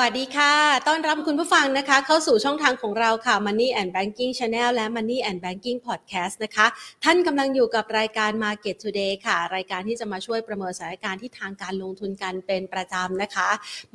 วัสดีค่ะ ต้อนรับคุณผู้ฟังนะคะ เข้าสู่ช่องทางของเราค่ะ Money and Banking Channel และ Money and Banking Podcast นะคะ ท่านกำลังอยู่กับรายการ Market Today ค่ะ รายการที่จะมาช่วยประเมินสถานการณ์ที่ทางการลงทุนกันเป็นประจำนะคะ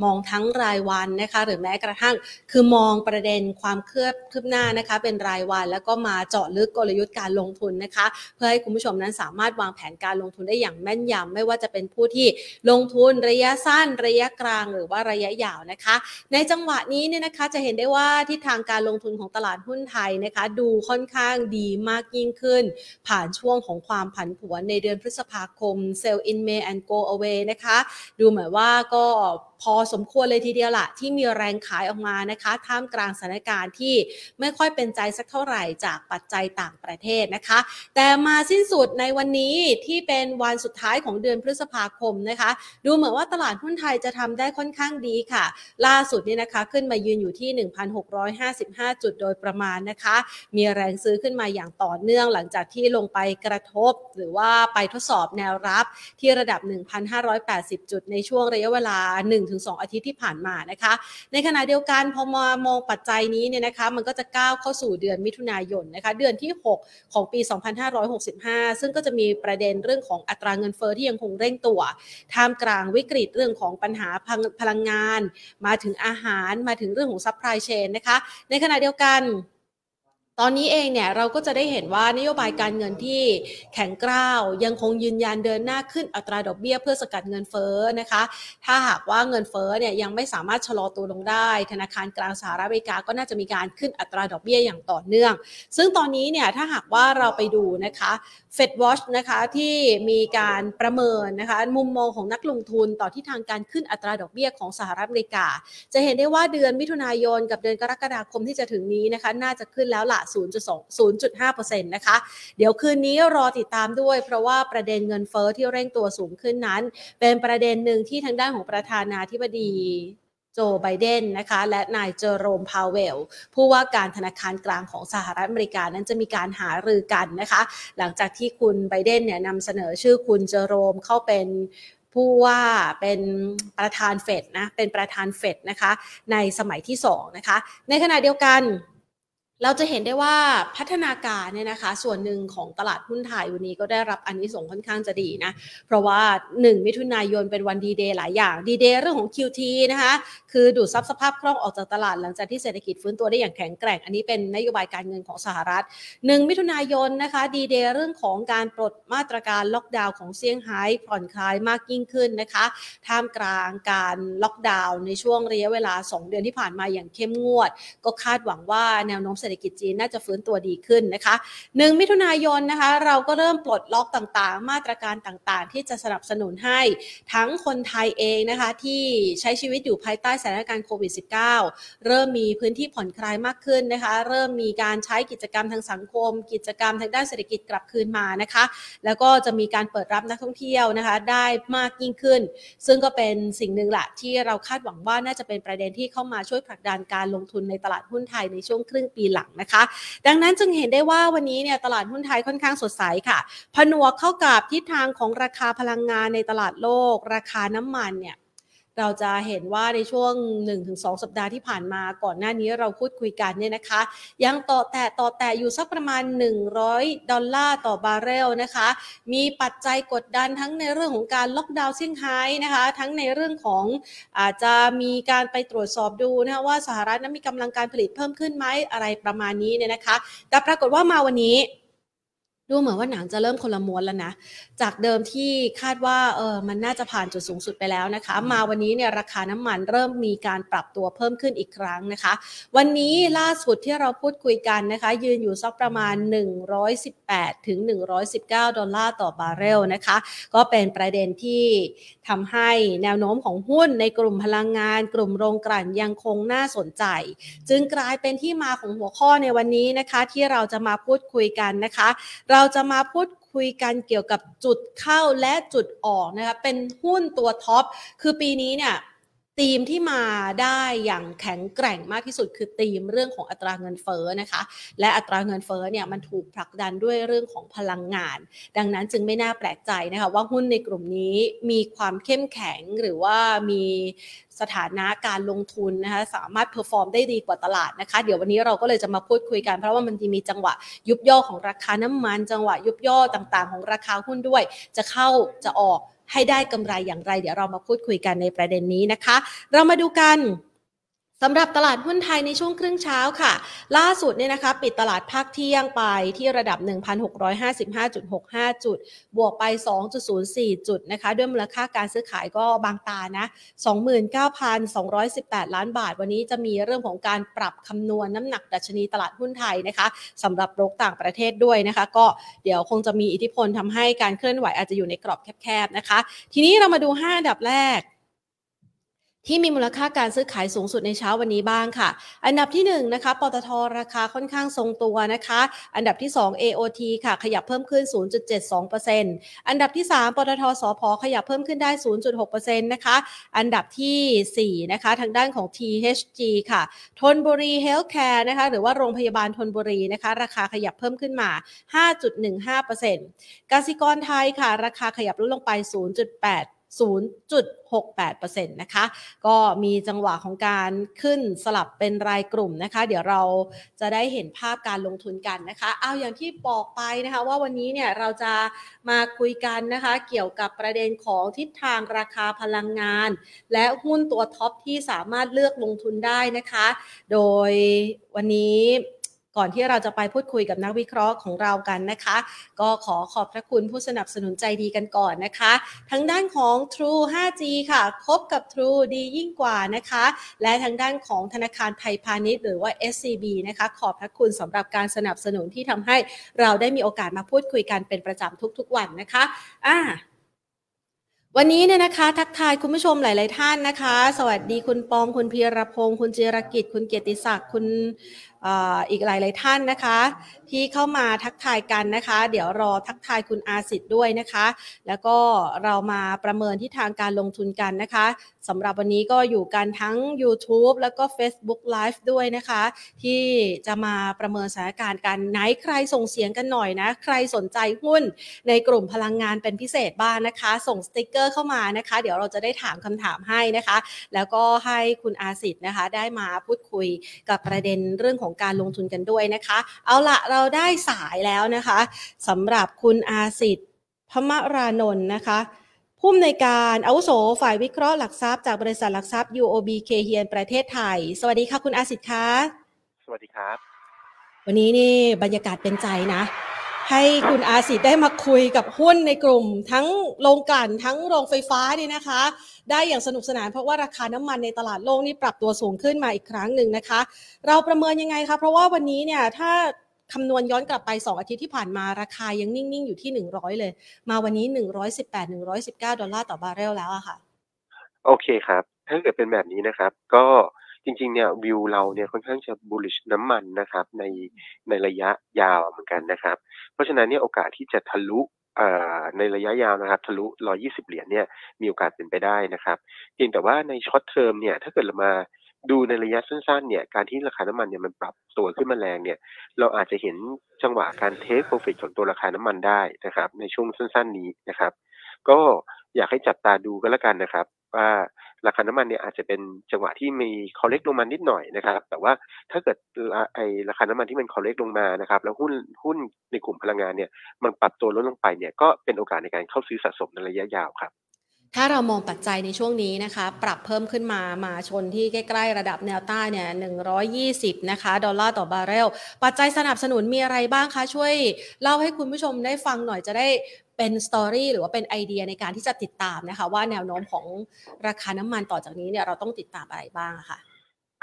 มองทั้งรายวันนะคะ หรือแม้กระทั่งคือมองประเด็นความเคลือบคืบหน้านะคะ เป็นรายวันแล้วก็มาเจาะลึกกลยุทธ์การลงทุนนะคะ เพื่อให้คุณผู้ชมนั้นสามารถวางแผนการลงทุนได้อย่างแม่นยำไม่ว่าจะเป็นผู้ที่ลงทุนระยะสั้นระยะกลาง หรือว่าระยะยาวนะคะในจังหวะนี้เนี่ยนะคะจะเห็นได้ว่าทิศทางการลงทุนของตลาดหุ้นไทยนะคะดูค่อนข้างดีมากยิ่งขึ้น ผ่านช่วงของความผันผวนในเดือนพฤษภาคม sell in May and go away นะคะ ดูเหมือนว่าก็ พอสมควรเลยทีเดียวละที่มีแรงขายออกมานะคะ ท่ามกลางสถานการณ์ที่ไม่ค่อยเป็นใจสักเท่าไหร่จากปัจจัยต่างประเทศนะคะ แต่มาสิ้นสุดในวันนี้ที่เป็นวันสุดท้ายของเดือนพฤษภาคมนะคะ ดูเหมือนว่าตลาดหุ้นไทยจะทำได้ค่อนข้างดีค่ะ ล่าสุดนี่นะคะขึ้นมายืนอยู่ที่ 1,655 จุดโดยประมาณนะคะ มีแรงซื้อขึ้นมาอย่างต่อเนื่องหลังจากที่ลงไปกระทบ หรือว่าไปทดสอบแนวรับที่ระดับ 1,580 จุดในช่วงระยะเวลา1-2 อาทิตย์ที่ผ่านมานะคะ ในขณะเดียวกันพอมามองปัจจัยนี้เนี่ยนะคะมันก็จะก้าวเข้าสู่เดือนมิถุนายนนะคะเดือนที่ 6 ของปี 2565 ซึ่งก็จะมีประเด็นเรื่องของอัตราเงินเฟ้อที่ยังคงเร่งตัวท่ามกลางวิกฤตเรื่องของปัญหาพลังงาน มาถึงอาหารมาถึงเรื่องของ supply chain นะคะในขณะเดียวกัน ตอนนี้เองเนี่ยเราก็จะได้เห็นว่านโยบายการเงินที่แข็งกร้าว ยังคงยืนยันเดินหน้าขึ้นอัตราดอกเบี้ยเพื่อสกัดเงินเฟ้อนะคะ ถ้าหากว่าเงินเฟ้อเนี่ยยังไม่สามารถชะลอตัวลงได้ ธนาคารกลางสหรัฐอเมริกาก็น่าจะมีการขึ้นอัตราดอกเบี้ยอย่างต่อเนื่อง ซึ่งตอนนี้เนี่ยถ้าหากว่าเราไปดูนะคะ Fed Watch นะคะที่มีการประเมินนะคะมุมมองของนักลงทุนต่อที่ทางการขึ้นอัตราดอกเบี้ยของสหรัฐอเมริกา จะเห็นได้ว่าเดือนมิถุนายนกับเดือนกรกฎาคมที่จะถึงนี้นะคะน่าจะขึ้นแล้วละ 0.2 0.5%นะคะเดี๋ยวคืนนี้รอติดตามด้วย เพราะว่าประเด็นเงินเฟอ้อที่เร่งตัวสูงขึ้นนั้น เป็นประเด็นหนึ่งที่ทางด้านของประธานาธิบดี โจไบเดนนะคะและนายเจอโรมพาวเวล ผู้ว่าการธนาคารกลางของสหรัฐอเมริกานั้นจะมีการหารือกันนะคะ หลังจากที่คุณไบเดนเนี่ยนำเสนอชื่อคุณเจอโรมเข้าเป็นผู้ว่าเป็นประธานเฟดนะเป็นประธานเฟดนะคะในสมัยที่2นะคะในขณะเดียวกัน เราจะเห็นได้ว่าพัฒนาการเนี่ยนะคะ ส่วนหนึ่งของตลาดหุ้นไทยวันนี้ก็ได้รับอันนี้ส่งค่อนข้างจะดีนะ เพราะว่า 1 มิถุนายนเป็นวันดีเดย์หลายอย่างดีเดย์เรื่องของ QT นะคะ คือดูดซับสภาพคล่องออกจากตลาดหลังจากที่เศรษฐกิจฟื้นตัวได้อย่างแข็งแกร่ง อันนี้เป็นนโยบายการเงินของสหรัฐ 1 มิถุนายนนะคะดีเดย์เรื่องของการปลดมาตรการล็อกดาวน์ของเซี่ยงไฮ้ผ่อนคลายมากยิ่งขึ้นนะคะ ท่ามกลางการล็อกดาวน์ในช่วงระยะเวลา 2 เดือนที่ผ่านมาอย่างเข้มงวด ก็คาดหวังว่าแนวโน้มเศรษฐกิจจีนน่าจะฟื้นตัวดีขึ้นนะคะหนึ่งมิถุนายนนะคะเราก็เริ่มปลดล็อกต่างๆ มาตรการต่างๆ ที่จะสนับสนุนให้ทั้งคนไทยเองนะคะที่ใช้ชีวิตอยู่ภายใต้สถานการณ์โควิด -19 เริ่มมีพื้นที่ผ่อนคลายมากขึ้นนะคะเริ่มมีการใช้กิจกรรมทางสังคม กิจกรรมทางด้านเศรษฐกิจกลับคืนมานะคะแล้วก็จะมีการเปิดรับนักท่องเที่ยวนะคะได้มากยิ่งขึ้น ซึ่งก็เป็นสิ่งหนึ่งแหละที่เราคาดหวังว่าน่าจะเป็นประเด็นที่เข้ามาช่วยผลักดันการลงทุนในตลาดหุ้นไทยในช่วงครึ่งปีหลังนะคะ ดังนั้นจึงเห็นได้ว่าวันนี้เนี่ยตลาดหุ้นไทยค่อนข้างสดใสค่ะ ผนวกเข้ากับทิศทางของราคาพลังงานในตลาดโลก ราคาน้ำมันเนี่ย เราจะเห็นว่าในช่วง 1-2 สัปดาห์ที่ผ่านมาก่อนหน้านี้เราพูดคุยกันเนี่ยนะคะ ยังเตาะแตะเตาะแตะอยู่สักประมาณ 100 ดอลลาร์ต่อบาร์เรลนะคะ มีปัจจัยกดดันทั้งในเรื่องของการล็อกดาวน์เซี่ยงไฮ้นะคะ ทั้งในเรื่องของอาจจะมีการไปตรวจสอบดูนะคะว่าสหรัฐนั้นมีกำลังการผลิตเพิ่มขึ้นไหมอะไรประมาณนี้เนี่ยนะคะ แต่ปรากฏว่ามาวันนี้ ดูเหมือนว่าหนังจะเริ่มคนละม้วนแล้วนะ จากเดิมที่คาดว่าเออมันน่าจะผ่านจุดสูงสุดไปแล้วนะคะ มาวันนี้เนี่ยราคาน้ำมันเริ่มมีการปรับตัวเพิ่มขึ้นอีกครั้งนะคะ วันนี้ล่าสุดที่เราพูดคุยกันนะคะ ยืนอยู่สักประมาณ 118ถึง119 ดอลลาร์ต่อบาร์เรลนะคะ ก็เป็นประเด็นที่ทำให้แนวโน้มของหุ้นในกลุ่มพลังงาน กลุ่มโรงกลั่นยังคงน่าสนใจ จึงกลายเป็นที่มาของหัวข้อในวันนี้นะคะ ที่เราจะมาพูดคุยกันนะคะ เราราจะมาพูดคุยกันเกี่ยวกับจุดเข้าและจุดออกนะคะเป็นหุ้นตัวท็อปคือปีนี้เนี่ย ธีมที่มาได้อย่างแข็งแกร่งมากที่สุดคือธีมเรื่องของอัตราเงินเฟ้อนะคะ และอัตราเงินเฟ้อเนี่ยมันถูกผลักดันด้วยเรื่องของพลังงาน ดังนั้นจึงไม่น่าแปลกใจนะคะว่าหุ้นในกลุ่มนี้มีความเข้มแข็งหรือว่ามีสถานะการลงทุนนะคะสามารถ perform ได้ดีกว่าตลาดนะคะ เดี๋ยววันนี้เราก็เลยจะมาพูดคุยกัน เพราะว่ามันจะมีจังหวะยุบย่อของราคาน้ำมัน จังหวะยุบย่อต่างๆ ของราคาหุ้นด้วย จะเข้าจะออก ให้ได้กำไรอย่างไร เดี๋ยวเรามาพูดคุยกันในประเด็นนี้นะคะ เรามาดูกัน สำหรับตลาดหุ้นไทยในช่วงครึ่งเช้าค่ะ ล่าสุดเนี่ยนะคะ ปิดตลาดภาคเที่ยงไปที่ระดับ 1,655.65 จุด บวกไป 2.04 จุดนะคะ ด้วยมูลค่าการซื้อขายก็บางตานะ 29,218 ล้านบาท วันนี้จะมีเรื่องของการปรับคำนวณน้ำหนักดัชนีตลาดหุ้นไทยนะคะสำหรับโรคต่างประเทศด้วยนะคะ ก็เดี๋ยวคงจะมีอิทธิพลทำให้การเคลื่อนไหวอาจจะอยู่ในกรอบแคบๆนะคะ ทีนี้เรามาดู 5 อันดับแรก ที่มีมูลค่าการซื้อขายสูงสุดในเช้าวันนี้บ้างค่ะ อันดับที่1นนะคะ ปตทราคาค่อนข้างทรงตัวนะคะ อันดับที่ 2 AOT ค่ะ ขยับเพิ่มขึ้น 0.72%อันดับที่ 3 ปตทสอพอขยับเพิ่มขึ้นได้ 0.6%นะคะ อันดับที่ 4 นะคะ ทางด้านของ THG ค่ะ ธนบุรีเฮลท์แคร์นะคะ หรือว่าโรงพยาบาลธนบุรีนะคะ ราคาขยับเพิ่มขึ้นมา 5.15%กสิกรไทยค่ะ ราคาขยับลดลงไป 0.8 0.68%นะคะ ก็มีจังหวะของการขึ้นสลับเป็นรายกลุ่มนะคะ เดี๋ยวเราจะได้เห็นภาพการลงทุนกันนะคะ เอาอย่างที่บอกไปนะคะว่าวันนี้เนี่ยเราจะมาคุยกันนะคะ เกี่ยวกับประเด็นของทิศทางราคาพลังงาน และหุ้นตัวท็อปที่สามารถเลือกลงทุนได้นะคะ โดยวันนี้ ก่อนที่เราจะไปพูดคุยกับนักวิเคราะห์ของเรากันนะคะ ก็ขอขอบพระคุณผู้สนับสนุนใจดีกันก่อนนะคะ ทั้งด้านของ True 5G ค่ะ คบกับ True ดียิ่งกว่านะคะ และทางด้านของธนาคารไทยพาณิชย์หรือว่า SCB นะคะ ขอบพระคุณสำหรับการสนับสนุนที่ทำให้เราได้มีโอกาสมาพูดคุยกันเป็นประจำทุกๆวันนะคะอ่าวันนี้เนี่ยนะคะ ทักทายคุณผู้ชมหลาย ๆ ท่านนะคะ สวัสดีคุณปองคุณพีรพงศ์คุณเจรกิจ คุณเกียรติศักดิ์คุณ อีกหลาย ๆ ท่านนะคะ ที่เข้ามาทักทายกันนะคะ เดี๋ยวรอทักทายคุณอาสิทธิ์ด้วยนะคะ แล้วก็เรามาประเมินที่ทางการลงทุนกันนะคะสำหรับวันนี้ก็อยู่กันทั้ง YouTube แล้วก็ Facebook Live ด้วยนะคะ ที่จะมาประเมินสถานการณ์กันไหนใครส่งเสียงกันหน่อยนะ ใครสนใจหุ้นในกลุ่มพลังงานเป็นพิเศษบ้างนะคะ ส่งสติกเกอร์เข้ามานะคะ เดี๋ยวเราจะได้ถามคำถามให้นะคะ แล้วก็ให้คุณอาสิทธิ์นะคะ ได้มาพูดคุยกับประเด็นเรื่องของของการลงทุนกันด้วยนะคะ เอาละเราได้สายแล้วนะคะสำหรับคุณอาสิทธิ์พมรานนท์นะคะผู้อำนวยการอาวุโสฝ่ายวิเคราะห์หลักทรัพย์จากบริษัทหลักทรัพย์ UOB เคเฮียนประเทศไทย สวัสดีค่ะคุณอาสิทธิ์คะสวัสดีครับ วันนี้นี่บรรยากาศเป็นใจนะ ให้คุณอาสิได้มาคุยกับหุ้นในกลุ่ม ทั้งโรงกลั่นทั้งโรงไฟฟ้านี่นะคะ ได้อย่างสนุกสนานเพราะว่าราคาน้ำมันในตลาดโลกนี่ปรับตัวสูงขึ้นมาอีกครั้งหนึ่งนะคะ เราประเมินยังไงคะเพราะว่าวันนี้เนี่ยถ้าคำนวณย้อนกลับไป 2 อาทิตย์ที่ผ่านมาราคายังนิ่ง ๆ อยู่ที่ 100 เลย มาวันนี้ 118 119 ดอลลาร์ต่อบาร์เรลแล้วอะค่ะ โอเคครับ ถ้าเกิดเป็นแบบนี้นะครับ ก็จริงๆเนี่ยวิวเราเนี่ยค่อนข้างจะ bullish น้ำมันนะครับในในระยะยาวเหมือนกันนะครับ เพราะฉะนั้นเนี่ยโอกาสที่จะทะลุในระยะยาวนะครับทะลุ 120 เหรียญเนี่ยมีโอกาสเป็นไปได้นะครับเพียงแต่ว่าใน short term เนี่ยถ้าเกิดเรามาดูในระยะสั้นๆเนี่ยการที่ราคาน้ำมันเนี่ยมันปรับตัวขึ้นมาแรงเนี่ยเราอาจจะเห็นจังหวะการ take profit ของตัวราคาน้ำมันได้นะครับในช่วงสั้นๆนี้นะครับ ก็อยากให้จับตาดูกันแล้วกันนะครับ ว่าราคาน้ำมันเนี่ยอาจจะเป็นจังหวะที่มี correct ลงมานิดหน่อยนะครับ แต่ว่าถ้าเกิดไอ้ราคาน้ำมันที่มัน correct ลงมานะครับ แล้วหุ้นหุ้นในกลุ่มพลังงานเนี่ยมันปรับตัวลดลงไปเนี่ยก็เป็นโอกาสในการเข้าซื้อสะสมในระยะยาวครับ ถ้าเรามองปัจจัยในช่วงนี้นะคะ ปรับเพิ่มขึ้นมามาชนที่ใกล้ๆระดับแนวต้านเนี่ย120 นะคะ ดอลลาร์ต่อบาร์เรล ปัจจัยสนับสนุนมีอะไรบ้างคะ ช่วยเล่าให้คุณผู้ชมได้ฟังหน่อยจะได้เป็นสตอรี่หรือว่าเป็นไอเดียในการที่จะติดตามนะคะ ว่าแนวโน้มของราคาน้ำมันต่อจากนี้เนี่ยเราต้องติดตามอะไรบ้างค่ะ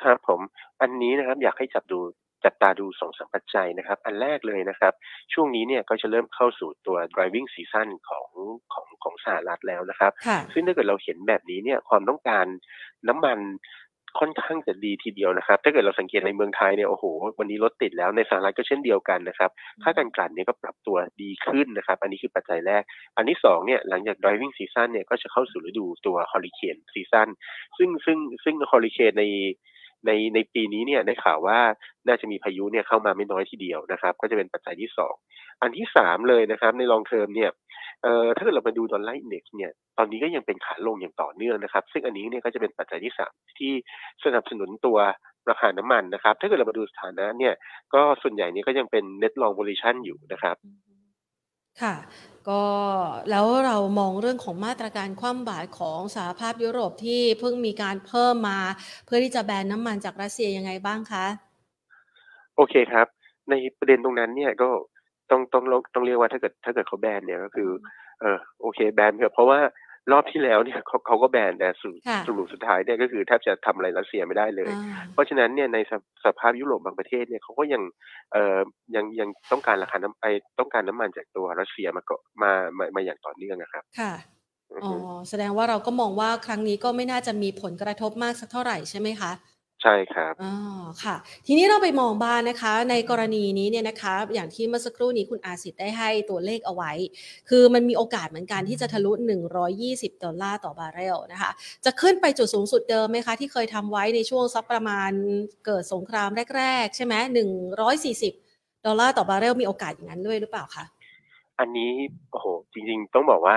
ครับผม อันนี้นะครับอยากให้จับดู จับตาดูสองสามปัจจัยนะครับ อันแรกเลยนะครับ ช่วงนี้เนี่ยก็จะเริ่มเข้าสู่ตัว driving season ของของของสหรัฐแล้วนะครับ ซึ่งถ้าเกิดเราเห็นแบบนี้เนี่ยความต้องการน้ำมันค่อนข้างจะดีทีเดียวนะครับ ถ้าเกิดเราสังเกตในเมืองไทยเนี่ยโอ้โห วันนี้รถติดแล้วในสหรัฐก็เช่นเดียวกันนะครับค่าการกลั่นเนี่ยก็ปรับตัวดีขึ้นนะครับ อันนี้คือปัจจัยแรก อันที่สองเนี่ยหลังจาก driving season เนี่ยก็จะเข้าสู่ฤดูตัว hurricane season ซึ่งซึ่งซึ่ง hurricane ใน ในในปีนี้เนี่ยได้ข่าวว่าน่าจะมีพายุเนี่ยเข้ามาไม่น้อยทีเดียวนะครับ ก็จะเป็นปัจจัยที่สองอันที่สามเลยนะครับใน long term เนี่ยเอ่อถ้าเกิดเรามาดู dollar index เนี่ยตอนนี้ก็ยังเป็นขาลงอย่างต่อเนื่องนะครับ ซึ่งอันนี้เนี่ยก็จะเป็นปัจจัยที่สามที่สนับสนุนตัวราคาน้ำมันนะครับ ถ้าเกิดเรามาดูสถานะเนี่ยก็ส่วนใหญ่นี้ก็ยังเป็น net long position อยู่นะครับ ค่ะ ก็แล้วเรามองเรื่องของมาตรการคว่ำบาตรของสหภาพยุโรปที่เพิ่งมีการเพิ่มมา เพื่อที่จะแบนน้ำมันจากรัสเซียยังไงบ้างคะ โอเคครับ ในประเด็นตรงนั้นเนี่ยก็ต้องต้องต้องเรียกว่าถ้าเกิดถ้าเกิดเขาแบนเนี่ยก็คือเออโอเคแบนเถอะเพราะว่า รอบที่แล้วเนี่ยเขาเขาก็แบนแต่สุดสรุปสุดท้ายเนี่ยก็คือแทบจะทำอะไรรัสเซียไม่ได้เลย เพราะฉะนั้นเนี่ยในสภาพยุโรปบางประเทศเนี่ยเขาก็ยังเอ่อยังยังต้องการราคาน้ำไอต้องการน้ำมันจากตัวรัสเซียมาก็มามามาอย่างต่อเนื่องนะครับค่ะอ๋อแสดงว่าเราก็มองว่าครั้งนี้ก็ไม่น่าจะมีผลกระทบมากสักเท่าไหร่ใช่ไหมคะ ใช่ครับอ๋อค่ะ ทีนี้เราไปมองบ้านนะคะ ในกรณีนี้เนี่ยนะคะ อย่างที่เมื่อสักครู่นี้คุณอาสิทธิ์ได้ให้ตัวเลขเอาไว้ คือมันมีโอกาสเหมือนกันที่จะทะลุ 120 ดอลลาร์ต่อบาร์เรลนะคะ จะขึ้นไปจุดสูงสุดเดิมไหมคะ ที่เคยทำไว้ในช่วงสักประมาณเกิดสงครามแรก ๆ ใช่ไหม140 ดอลลาร์ต่อบาร์เรลมีโอกาสอย่างนั้นด้วยหรือเปล่าคะ อันนี้โอ้โหจริง ๆ ต้องบอกว่า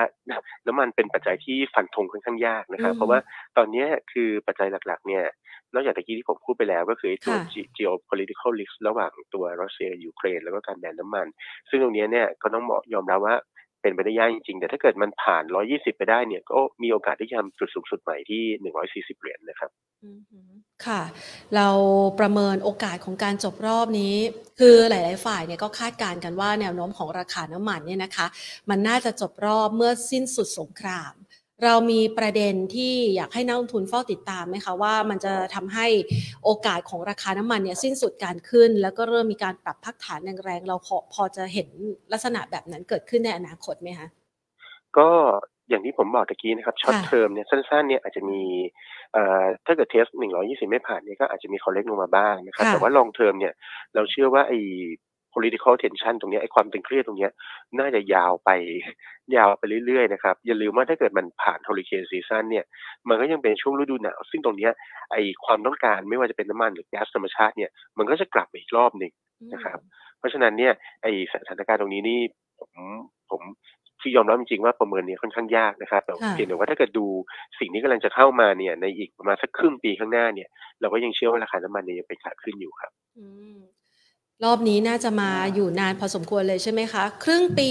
น้ำมันเป็นปัจจัยที่ฟันธงค่อนข้างยากนะครับ เพราะว่าตอนนี้คือปัจจัยหลัก ๆ เนี่ยนอกจากตะกี้ที่ผมพูดไปแล้วก็คือตัว geopolitical risk ระหว่างตัวรัสเซียยูเครน แล้วก็การแบนน้ำมัน ซึ่งตรงนี้เนี่ยก็ต้องยอมรับว่า เป็นไปได้ยากจริงๆ แต่ถ้าเกิดมันผ่าน 120 ไปได้เนี่ย ก็มีโอกาสที่จะทำจุดสูงสุดใหม่ที่ 140 เหรียญนะครับค่ะ เราประเมินโอกาสของการจบรอบนี้ คือหลาย ๆ ฝ่ายเนี่ยก็คาดการณ์กันว่าแนวโน้มของราคาน้ำมันเนี่ยนะคะ มันน่าจะจบรอบเมื่อสิ้นสุดสงคราม เรามีประเด็นที่อยากให้นักลงทุนเฝ้าติดตามไหมคะว่ามันจะทำให้โอกาสของราคาน้ำมันเนี่ยสิ้นสุดการขึ้น แล้วก็เริ่มมีการปรับพักฐานแรงๆเราพอจะเห็นลักษณะแบบนั้นเกิดขึ้นในอนาคตไหมคะก็อย่างที่ผมบอกตะกี้นะครับ short term เนี่ยสั้นๆเนี่ยอาจจะมีเอ่อถ้าเกิด test 120 ไม่ผ่านเนี่ยก็อาจจะมี correct ลงมาบ้างนะครับ แต่ว่า long term เนี่ยเราเชื่อว่าไอ้ political tension ตรงนี้ไอ้ความตึงเครียดตรงนี้น่าจะยาวไปยาวไปเรื่อยๆนะครับ อย่าลืมว่าถ้าเกิดมันผ่าน hurricane season เนี่ยมันก็ยังเป็นช่วงฤดูหนาว ซึ่งตรงนี้ไอ้ความต้องการไม่ว่าจะเป็นน้ำมันหรือแก๊สธรรมชาติเนี่ยมันก็จะกลับมาอีกรอบหนึ่งนะครับ เพราะฉะนั้นเนี่ยไอ้สถานการณ์ตรงนี้นี่ผมผมที่ยอมรับจริงๆว่าประเมินเนี่ยค่อนข้างยากนะครับแต่เพียงแต่ว่าถ้าเกิดดูสิ่งที่กำลังจะเข้ามาเนี่ยในอีกประมาณสักครึ่งปีข้างหน้าเนี่ย เราก็ยังเชื่อว่าราคาน้ำมันเนี่ยยังเป็นขาขึ้นอยู่ครับ รอบนี้น่าจะมาอยู่นานพอสมควรเลยใช่ไหมคะ ครึ่งปี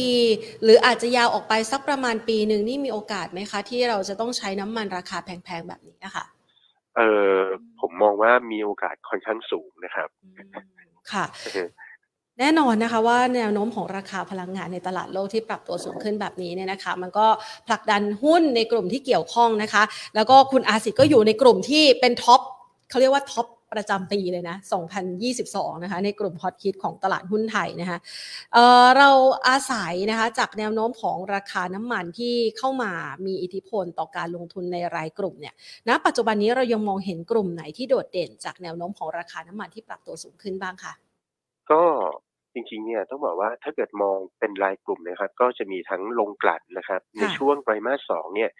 หรืออาจจะยาวออกไปสักประมาณปีหนึ่งนี่มีโอกาสไหมคะ ที่เราจะต้องใช้น้ำมันราคาแพงๆแบบนี้นะคะเออผมมองว่ามีโอกาสค่อนข้างสูงนะครับค่ะ แน่นอนนะคะว่าแนวโน้มของราคาพลังงานในตลาดโลกที่ปรับตัวสูงขึ้นแบบนี้เนี่ยนะคะ มันก็ผลักดันหุ้นในกลุ่มที่เกี่ยวข้องนะคะ แล้วก็คุณอาสิทธ์ก็อยู่ในกลุ่มที่เป็น top เขาเรียกว่า top ประจำปีเลยนะ 2022 นะคะ ในกลุ่มฮอตฮิตของตลาดหุ้นไทยนะคะคุณอาสิทธิ์นะคะจากแนวโน้มของราคาน้ำมันที่เข้ามามีอิทธิพลต่อการลงทุนในรายกลุ่มเนี่ยณนะปัจจุบันนี้เรายังมองเห็นกลุ่มไหนที่โดดเด่น จากแนวโน้มของราคาน้ำมันที่ปรับตัวสูงขึ้นบ้างคะก็จริงๆ เนี่ยต้องบอกว่าถ้าเกิดมองเป็นรายกลุ่มนะครับ ก็จะมีทั้งโรงกลั่นนะครับ ในช่วงไตรมาสสองเนี่ย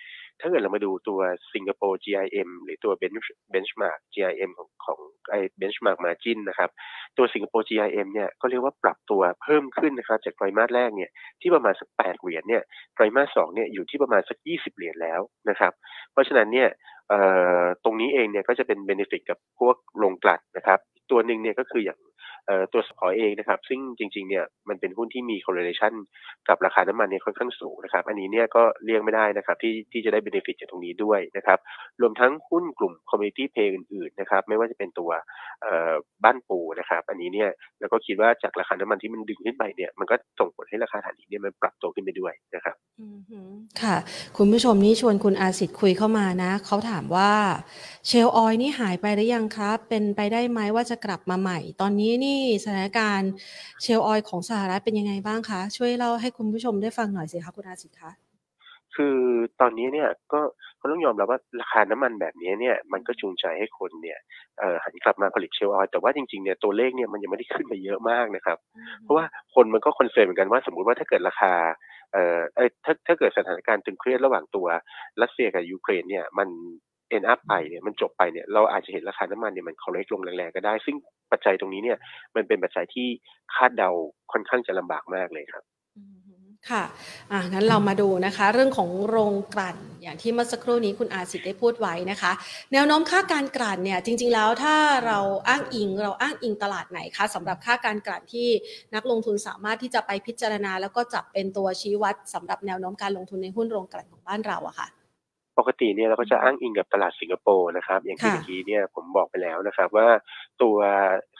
ถ้าเกิดเรามาดูตัวสิงคโปร์ GIM หรือตัว Bench Benchmark GIM ของของไอ้ Benchmark Margin นะครับ ตัวสิงคโปร์ GIM เนี่ยก็เรียกว่าปรับตัวเพิ่มขึ้นนะครับ จากไตรมาสแรกเนี่ยที่ประมาณสักแปดเหรียญเนี่ยไตรมาสสองเนี่ยอยู่ที่ประมาณสักยี่สิบเหรียญแล้วนะครับ เพราะฉะนั้นเนี่ยตรงนี้เองเนี่ยก็จะเป็นเบนฟิตกับพวกลงกลั่นนะครับ ตัวหนึ่งเนี่ยก็คืออย่าง ตัวสปอเองนะครับ ซึ่งจริงๆเนี่ยมันเป็นหุ้นที่มี correlation กับราคาน้ำมันเนี่ยค่อนข้างสูงนะครับ อันนี้เนี่ยก็เลี่ยงไม่ได้นะครับที่ที่จะได้ benefit จากตรงนี้ด้วยนะครับ รวมทั้งหุ้นกลุ่ม community pay อื่นๆนะครับ ไม่ว่าจะเป็นตัวบ้านปูนะครับ อันนี้เนี่ยแล้วก็คิดว่าจากราคาน้ำมันที่มันดึงขึ้นไปเนี่ยมันก็ส่งผลให้ราคาถ่านหินเนี่ยมันปรับตัวขึ้นไปด้วยนะครับค่ะ คุณผู้ชมนี่ชวนคุณอาสิทธิ์คุยเข้ามานะ เขาถามว่าเชลออยนี่หายไปหรือยังครับ เป็นไปได้ไหมว่าจะกลับมาใหม่ ตอนนี้นี่สถานการณ์ shale oil ของสหรัฐเป็นยังไงบ้างคะ ช่วยเล่าให้คุณผู้ชมได้ฟังหน่อยสิคะคุณอาสิทธิ์คะคือตอนนี้เนี่ยก็เขาต้องยอมรับว่าราคาน้ำมันแบบนี้เนี่ยมันก็จูงใจให้คนเนี่ยเอ่อหันกลับมาผลิต shale oil แต่ว่าจริงๆเนี่ยตัวเลขเนี่ยมันยังไม่ได้ขึ้นไปเยอะมากนะครับ เพราะว่าคนมันก็ concern เหมือนกันว่าสมมุติว่าถ้าเกิดราคาเอ่อเอ้ยถ้าถ้าเกิดสถานการณ์ตึงเครียดระหว่างตัวรัสเซียกับยูเครนเนี่ยมัน end up ไปเนี่ยมันจบไปเนี่ยเราอาจจะเห็นราคาน้ำมันเนี่ยมัน correct ลงแรงๆก็ได้ ซึ่งปัจจัยตรงนี้เนี่ยมันเป็นปัจจัยที่คาดเดาค่อนข้างจะลำบากมากเลยครับค่ะอ่างั้นเรามาดูนะคะ เรื่องของโรงกลั่นอย่างที่เมื่อสักครู่นี้คุณอาสิทธิ์ได้พูดไว้นะคะ แนวโน้มค่าการกลั่นเนี่ยจริง ๆ แล้วถ้าเราอ้างอิงเราอ้างอิงตลาดไหนคะสำหรับค่าการกลั่นที่นักลงทุนสามารถที่จะไปพิจารณา แล้วก็จับเป็นตัวชี้วัดสำหรับแนวโน้มการลงทุนในหุ้นโรงกลั่นของบ้านเราอะค่ะ กติเนี่ยเราก็จะอ้างอิงกับตลาดสิงคโปร์นะครับ อย่างที่ค่ะเมื่อกี้เนี่ยผมบอกไปแล้วนะครับ ว่าตัว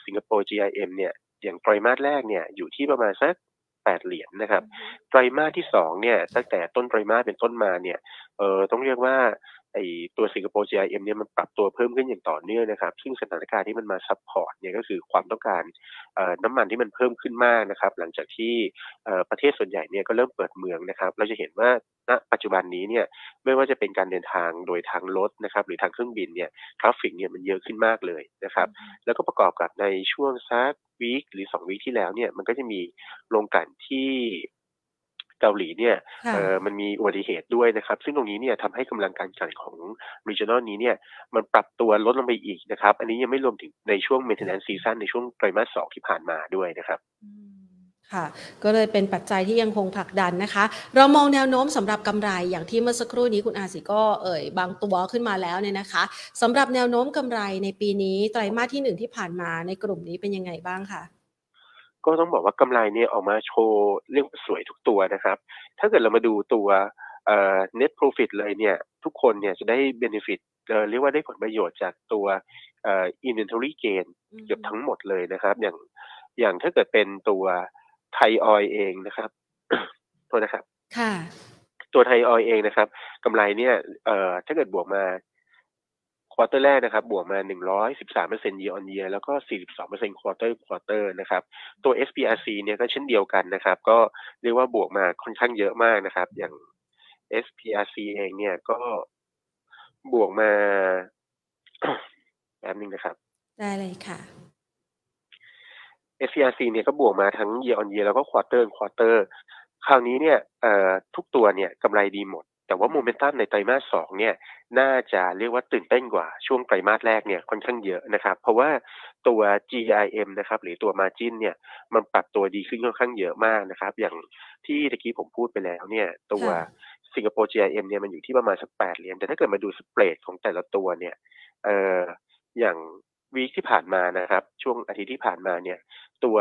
สิงคโปร์ GIM เนี่ยอย่างไตรมาสแรกเนี่ยอยู่ที่ประมาณสักแปดเหรียญนะครับไตรมาสที่สองเนี่ยตั้งแต่ต้นไตรมาสเป็นต้นมาเนี่ยเออต้องเรียกว่า ไอตัวสิงคโปร์ GIM เนี่ยมันปรับตัวเพิ่มขึ้นอย่างต่อเนื่องนะครับ ซึ่งสถานการณ์ที่มันมา support เนี่ยก็คือความต้องการเอ่อน้ำมันที่มันเพิ่มขึ้นมากนะครับ หลังจากที่เอ่อประเทศส่วนใหญ่เนี่ยก็เริ่มเปิดเมืองนะครับ เราจะเห็นว่าณปัจจุบันนี้เนี่ยไม่ว่าจะเป็นการเดินทางโดยทางรถนะครับหรือทางเครื่องบินเนี่ยtraffic เนี่ยมันเยอะขึ้นมากเลยนะครับ แล้วก็ประกอบกับในช่วงสัก week หรือสอง week ที่แล้วเนี่ยมันก็จะมีโรงกลั่นที่ เกาหลีเนี่ยค่ะเออมันมีอุบัติเหตุด้วยนะครับ ซึ่งตรงนี้เนี่ยทำให้กำลังการกลั่นของ regional นี้เนี่ยมันปรับตัวลดลงไปอีกนะครับ อันนี้ยังไม่รวมถึงในช่วง maintenance season ในช่วงไตรมาสสองที่ผ่านมาด้วยนะครับอืมค่ะก็เลยเป็นปัจจัยที่ยังคงผลักดันนะคะ เรามองแนวโน้มสำหรับกำไรอย่างที่เมื่อสักครู่นี้คุณอาสิก็เอ่ยบางตัวขึ้นมาแล้วเนี่ยนะคะสำหรับแนวโน้มกำไรในปีนี้ไตรมาสที่หนึ่งที่ผ่านมาในกลุ่มนี้เป็นยังไงบ้างคะ ก็ต้องบอกว่ากำไรเนี่ยออกมาโชว์เรื่องสวยทุกตัวนะครับ ถ้าเกิดเรามาดูตัวเอ่อ net profit เลยเนี่ยทุกคนเนี่ยจะได้ benefit เอ่อเรียกว่าได้ผลประโยชน์จากตัวเอ่อ inventory gain เกือบทั้งหมดเลยนะครับ อย่างอย่างถ้าเกิดเป็นตัวไทยออยเองนะครับโทษนะครับ ค่ะ ตัวไทยออยเองนะครับกำไรเนี่ยเอ่อถ้าเกิดบวกมา ควอเตอร์แรกนะครับบวกมา 113% year on year แล้วก็ 42% quarter quarter นะครับ ตัว SPRC เนี่ยก็เช่นเดียวกันนะครับ ก็เรียกว่าบวกมาค่อนข้างเยอะมากนะครับ อย่าง SPRC เองเนี่ยก็บวกมาแป๊บนึงนะครับ ได้เลยค่ะ SPRC เนี่ยก็บวกมาทั้ง year on year แล้วก็ quarter on quarter คราวนี้เนี่ยเอ่อทุกตัวเนี่ยกำไรดีหมด แต่ว่าโมเมนตัมในไตรมาสสองเนี่ยน่าจะเรียกว่าตื่นเต้นกว่าช่วงไตรมาสแรกเนี่ยค่อนข้างเยอะนะครับ เพราะว่าตัว GIM นะครับหรือตัว Margin เนี่ยมันปรับตัวดีขึ้นค่อนข้างเยอะมากนะครับ อย่างที่ตะกี้ผมพูดไปแล้วเนี่ยตัวค่ะสิงคโปร์ GIM เนี่ยมันอยู่ที่ประมาณสักแปดเหรียญแต่ถ้าเกิดมาดูสเปรดของแต่ละตัวเนี่ยเอ่ออย่างวีคที่ผ่านมานะครับ ช่วงอาทิตย์ที่ผ่านมาเนี่ยตัว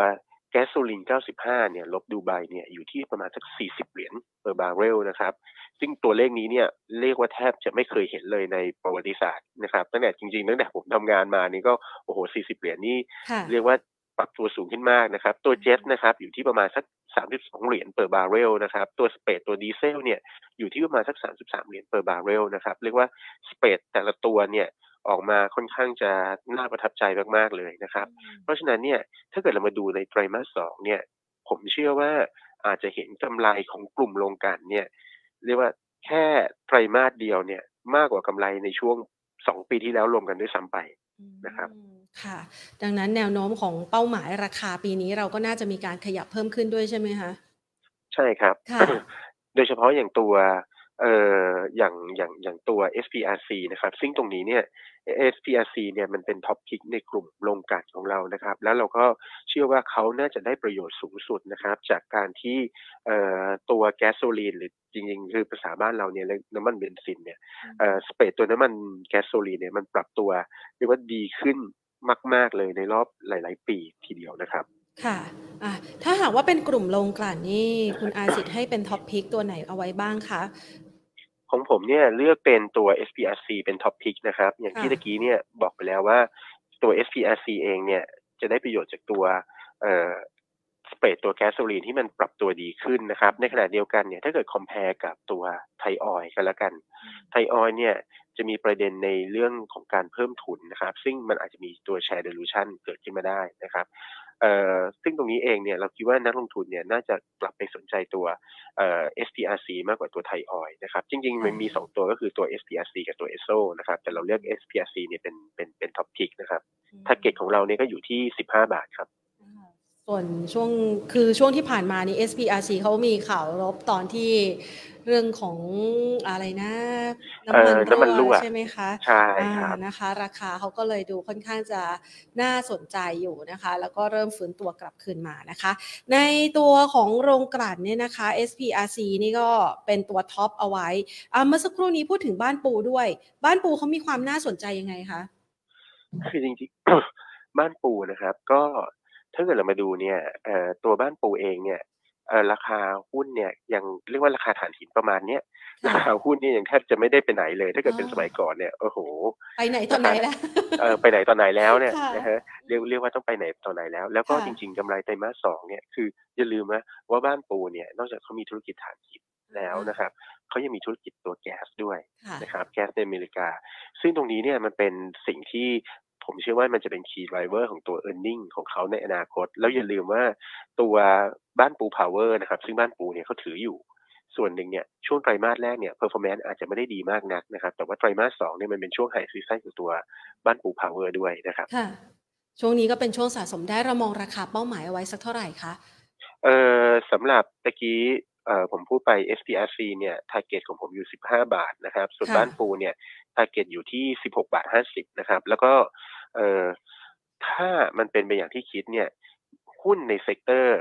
แก๊สโซลิน 95 เนี่ย ลบดูไบเนี่ย อยู่ที่ประมาณสัก 40 เหรียญ per barrel นะครับซึ่งตัวเลขนี้เนี่ยเรียกว่าแทบจะไม่เคยเห็นเลยในประวัติศาสตร์นะครับตั้งแต่จริงๆตั้งแต่ผมทำงานมานี่ก็โอ้โห40เหรียญนี่ค่ะเรียกว่าปรับตัวสูงขึ้นมากนะครับ ตัวเจ็ตนะครับอยู่ที่ประมาณสัก 32 เหรียญ per barrel นะครับ ตัวสเปรดตัวดีเซลเนี่ยอยู่ที่ประมาณสัก 33 เหรียญ per barrel นะครับ เรียกว่าสเปรดแต่ละตัวเนี่ยออกมาค่อนข้างจะน่าประทับใจมากๆเลยนะครับ เพราะฉะนั้นเนี่ยถ้าเกิดเรามาดูในไตรมาสสองเนี่ยผมเชื่อว่าอาจจะเห็นกำไรของกลุ่มโรงกลั่นเนี่ย เรียกว่าแค่ไตรมาสเดียวเนี่ย มากกว่ากำไรในช่วงสองปีที่แล้วรวมกันด้วยซ้ำไปนะครับอืมค่ะ ดังนั้นแนวโน้มของเป้าหมายราคาปีนี้เราก็น่าจะมีการขยับเพิ่มขึ้นด้วยใช่ไหมคะ ใช่ครับค่ะโดยเฉพาะอย่างตัว เอ่ออย่างอย่างอย่างตัว SPRC นะครับ ซึ่งตรงนี้เนี่ย SPRC เนี่ยมันเป็น top pick ในกลุ่มโรงกลั่นของเรานะครับ แล้วเราก็เชื่อว่าเขาน่าจะได้ประโยชน์สูงสุดนะครับ จากการที่เอ่อตัวแก๊สโซลีนหรือจริงๆ คือภาษาบ้านเราเนี่ยเรียกน้ำมันเบนซินเนี่ยเอ่อ spread ตัวน้ำมันแก๊สโซลีนเนี่ยมันปรับตัวเรียกว่าดีขึ้นมาก ๆ เลยในรอบหลาย ๆ ปีทีเดียวนะครับค่ะอะ ถ้าหากว่าเป็นกลุ่มโรงกลั่นนี่ คุณอาสิทธิ์ให้เป็น top pick ตัวไหนเอาไว้บ้างคะ ของผมเนี่ยเลือกเป็นตัว SPRC เป็น top pick นะครับ อย่างที่ค่ะตะกี้เนี่ยบอกไปแล้วว่าตัว SPRC เองเนี่ยจะได้ประโยชน์จากตัวเอ่อ spread ตัวแก๊สโซลีนที่มันปรับตัวดีขึ้นนะครับ ในขณะเดียวกันเนี่ยถ้าเกิด compare กับตัวไทยออยล์กันละกันไทยออยล์เนี่ยจะมีประเด็นในเรื่องของการเพิ่มทุนนะครับ ซึ่งมันอาจจะมีตัวแชร์ dilution เกิดขึ้นมาได้นะครับเอ่อ ซึ่งตรงนี้เองเนี่ยเราคิดว่านักลงทุนเนี่ยน่าจะกลับไปสนใจตัวเอ่อ SPRC มากกว่าตัวไทยออยล์นะครับจริงๆมันมี 2 ตัวก็คือตัว SPRC กับตัว ESO นะครับแต่เราเลือก SPRC เนี่ยเป็นเป็นเป็น top pick นะครับ target ของเราเนี่ยก็อยู่ที่ 15 บาทครับ ส่วนช่วงคือช่วงที่ผ่านมานี้ SPRC เขามีข่าวลบตอนที่เรื่องของอะไรนะน้ำมันน้ำมันรั่วใช่ไหมคะใช่ครับนะคะ ราคาเขาก็เลยดูค่อนข้างจะน่าสนใจอยู่นะคะ แล้วก็เริ่มฟื้นตัวกลับคืนมานะคะ ในตัวของโรงกลั่นเนี่ยนะคะ SPRC นี่ก็เป็นตัวท็อปเอาไว้อ่าเมื่อสักครู่นี้พูดถึงบ้านปูด้วย บ้านปูเขามีความน่าสนใจยังไงคะคือจริงๆบ้านปูนะครับ ก็ ถ้าเกิดเรามาดูเนี่ยเอ่อตัวบ้านปูเองเนี่ยเอ่อราคาหุ้นเนี่ยยังเรียกว่าราคาฐานหินประมาณเนี้ยค่ะราคาหุ้นเนี่ยยังแทบจะไม่ได้ไปไหนเลย ถ้าเกิดเป็นอ๋อสมัยก่อนเนี่ยโอ้โหไปไหนตอนไหนแล้วเออไปไหนตอนไหนแล้วเนี่ยค่ะนะฮะเรียกเรียกว่าต้องไปไหนตอนไหนแล้ว แล้วก็ค่ะจริง ๆกำไรไตรมาสสองเนี่ยคืออย่าลืมนะว่าบ้านปูเนี่ยนอกจากเขามีธุรกิจฐานหินแล้วนะครับเขายังมีธุรกิจตัวแก๊สด้วยค่ะนะครับแก๊สในอเมริกา ซึ่งตรงนี้เนี่ยมันเป็นสิ่งที่ ผมเชื่อว่ามันจะเป็น key driver ของตัว e a r n i n g ของเขาในอนาคต แล้วอย่าลืมว่าตัวบ้านปู power นะครับ ซึ่งบ้านปูเนี่ยเขาถืออยู่ ส่วนหนึ่งเนี่ยช่วงไตรมาสแรกเนี่ย performance อาจจะไม่ได้ดีมากนักนะครับ แต่ว่าไตรมาสสองเนี่ยมันเป็นช่วงไฮซีซั่นของตัวบ้านปู Power ด้วยนะครับค่ะช่วงนี้ก็เป็นช่วงสะสมได้เรามองราคาเป้าหมายเอาไว้สักเท่าไหร่คะเอ่อสำหรับตะกี้เอ่อผมพูดไป SPRC เนี่ย target ของผมอยู่ 15 บาทนะครับ ส่วนค่ะบ้านปูเนี่ย target อยู่ที่ 16 บาท 50 นะครับ แล้วก็เอ่อถ้ามันเป็นไปอย่างที่คิดเนี่ย หุ้นใน sector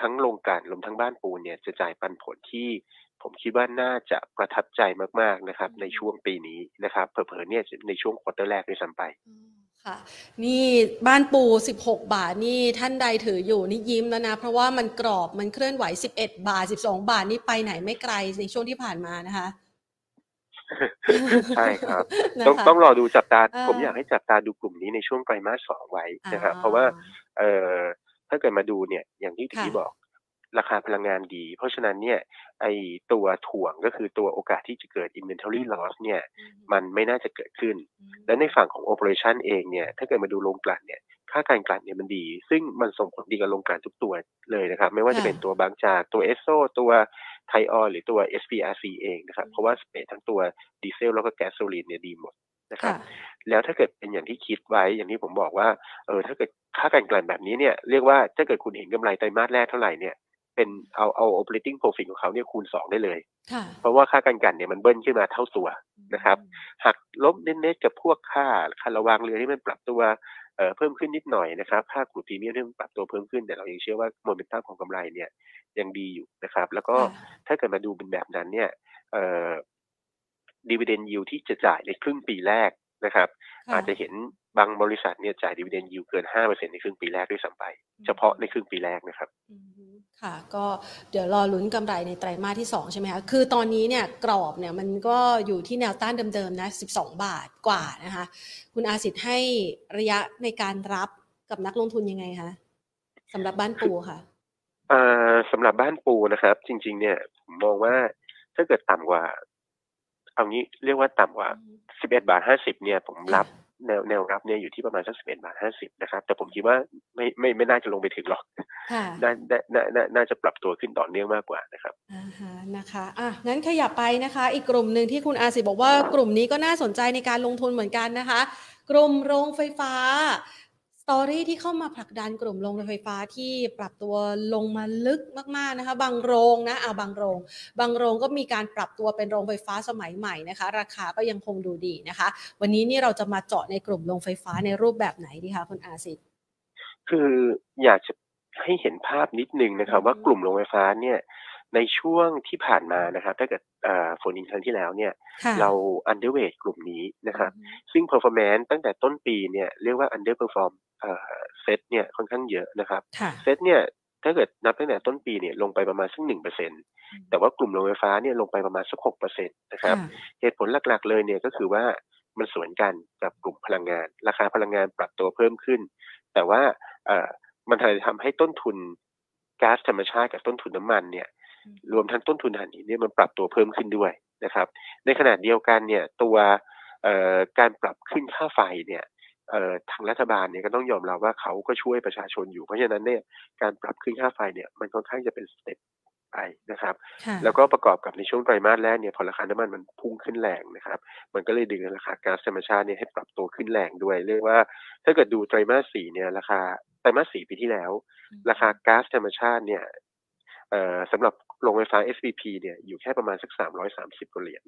ทั้งโรงกลั่นรวมทั้งบ้านปูเนี่ยจะจ่ายปันผลที่ผมคิดว่าน่าจะประทับใจมาก ๆ นะครับ ในช่วงปีนี้นะครับเผลอๆเนี่ยในช่วงควอเตอร์แรกด้วยซ้ำไปอ๋อค่ะนี่บ้านปู 16 บาทนี่ท่านใดถืออยู่นี่ยิ้มแล้วนะ เพราะว่ามันกรอบมันเคลื่อนไหว 11 บาท 12 บาทนี่ไปไหนไม่ไกลในช่วงที่ผ่านมานะคะ ใช่ครับนะต้องคะต้องรอดูจับตาเออผมอยากให้จับตาดูกลุ่มนี้ในช่วงไตรมาสสองไว้นะครับอ๋อเพราะว่าเอ่อถ้าเกิดมาดูเนี่ย อย่างที่ค่ะที่บอกราคาพลังงานดี เพราะฉะนั้นเนี่ยไอตัวถ่วงก็คือตัวโอกาสที่จะเกิด inventory loss เนี่ยมันไม่น่าจะเกิดขึ้น และในฝั่งของ operation เองเนี่ยถ้าเกิดมาดูโรงกลั่นเนี่ยค่าการกลั่นเนี่ยมันดี ซึ่งมันส่งผลดีกับโรงกลั่นทุกตัวเลยนะครับ ไม่ว่าจะค่ะเป็นตัวบางจากตัวเอสโซตัว ไทออหรือตัว SPRC เองนะครับ เพราะว่าสเปรดทั้งตัวดีเซลแล้วก็แก๊สโซลีนเนี่ยดีหมดนะครับค่ะแล้วถ้าเกิดเป็นอย่างที่คิดไว้อย่างที่ผมบอกว่าเออถ้าเกิดค่าการกลั่นแบบนี้เนี่ยเรียกว่าถ้าเกิดคุณเห็นกำไรไตรมาสแรกเท่าไหร่เนี่ยเป็นเอาเอา operating profit ของเขาเนี่ยคูณสองได้เลยค่ะเพราะว่าค่าการกลั่นเนี่ยมันเบิ้ลขึ้นมาเท่าตัวนะครับหักลบเน็ตๆกับพวกค่าค่าระวางเรือที่มันปรับตัว เอ่อเพิ่มขึ้นนิดหน่อยนะครับค่ากลุ่มพรีเมียมที่มันปรับตัวเพิ่มขึ้นแต่เรายังเชื่อว่าโมเมนตัมของกำไรเนี่ยยังดีอยู่นะครับ แล้วก็ค่ะถ้าเกิดมาดูเป็นแบบนั้นเนี่ยเอ่อดีเวเดนยิวที่จะจ่ายในครึ่งปีแรก นะครับค่อาจจะเห็นบางบริษัทเนี่ยจ่ายดีเวเดนยิวเกิน 5%ในครึ่งปีแรกด้วยซ้ำไป เฉพาะในครึ่งปีแรกนะครับอืมค่ะ ก็เดี๋ยวรอลุ้นกำไรในไตรมาสที่ 2 ใช่ไหมคะคือตอนนี้เนี่ยกรอบเนี่ยมันก็อยู่ที่แนวต้านเดิมๆนะ 12 บาทกว่านะคะ คุณอาสิทธิ์ให้ระยะในการรับกับนักลงทุนยังไงคะสำหรับบ้านปูค่ะเอ่อสำหรับบ้านปูนะครับ จริง ๆ เนี่ยผมมองว่าถ้าเกิดต่ำกว่า เอางี้เรียกว่าต่ำกว่า 11บาท50เนี่ยผมรับแนวแนวรับเนี่ยอยู่ที่ประมาณสัก11บาท50นะครับ แต่ผมคิดว่าไม่ไม่ไม่น่าจะลงไปถึงหรอกค่ะน่าน่าน่าน่าน่าจะปรับตัวขึ้นต่อเนื่องมากกว่านะครับอ่าฮะนะคะอะงั้นขยับไปนะคะ อีกกลุ่มหนึ่งที่คุณอาสิบอกว่ากลุ่มนี้ก็น่าสนใจในการลงทุนเหมือนกันนะคะ กลุ่มโรงไฟฟ้าส ตอรี่ที่เข้ามาผลักดันกลุ่มโรงไฟฟ้าที่ปรับตัวลงมาลึกมาก ๆนะคะ บางโรงนะเอาบางโรง บางโรงก็มีการปรับตัวเป็นโรงไฟฟ้าสมัยใหม่นะคะ ราคาก็ยังคงดูดีนะคะ วันนี้นี่เราจะมาเจาะในกลุ่มโรงไฟฟ้าในรูปแบบไหนดีคะคุณอาสิคืออยากจะให้เห็นภาพนิดนึงนะครับอืมว่ากลุ่มโรงไฟฟ้าเนี่ย ในช่วงที่ผ่านมานะครับถ้าเกิดเอ่อฝนอินครั้งที่แล้วเนี่ยค่ะเรา underweight กลุ่มนี้นะครับซึ่ง performance ตั้งแต่ต้นปีเนี่ยเรียกว่า underperform เอ่อเซตเนี่ยค่อนข้างเยอะนะครับค่ะเซตเนี่ยถ้าเกิดนับตั้งแต่ต้นปีเนี่ยลงไปประมาณสักหนึ่งเปอร์เซ็นแต่ว่ากลุ่มโรงไฟฟ้าเนี่ยลงไปประมาณสักหกเปอร์เซ็นตนะครับเหตุผลหลักๆเลยเนี่ยก็คือว่ามันสวนกันกับกลุ่มพลังงาน ราคาพลังงานปรับตัวเพิ่มขึ้น แต่ว่าเอ่อมันทำให้ต้นทุนก๊าซธรรมชาติกับต้นทุนน้ำมันเนี่ย รวมทั้งต้นทุนถ่านหินเนี่ยมันปรับตัวเพิ่มขึ้นด้วยนะครับ ในขณะเดียวกันเนี่ยตัวเอ่อการปรับขึ้นค่าไฟเนี่ยเอ่อทางรัฐบาลเนี่ยก็ต้องยอมรับว่าเขาก็ช่วยประชาชนอยู่ เพราะฉะนั้นเนี่ยการปรับขึ้นค่าไฟเนี่ยมันค่อนข้างจะเป็นสเต็ปไปนะครับค่ะแล้วก็ประกอบกับในช่วงไตรมาสแรกเนี่ยพอราคาน้ำมันมันพุ่งขึ้นแรงนะครับ มันก็เลยดึงราคาก๊าซธรรมชาติเนี่ยให้ปรับตัวขึ้นแรงด้วย เรียกว่า ถ้าเกิดดูไตรมาสสี่เนี่ยราคาไตรมาสสี่ปีที่แล้ว ราคาก๊าซธรรมชาติเนี่ยเอ่อสำหรับ โรงไฟฟ้า SPP เนี่ยอยู่แค่ประมาณสักสามร้อยสามสิบกว่าเหรียญ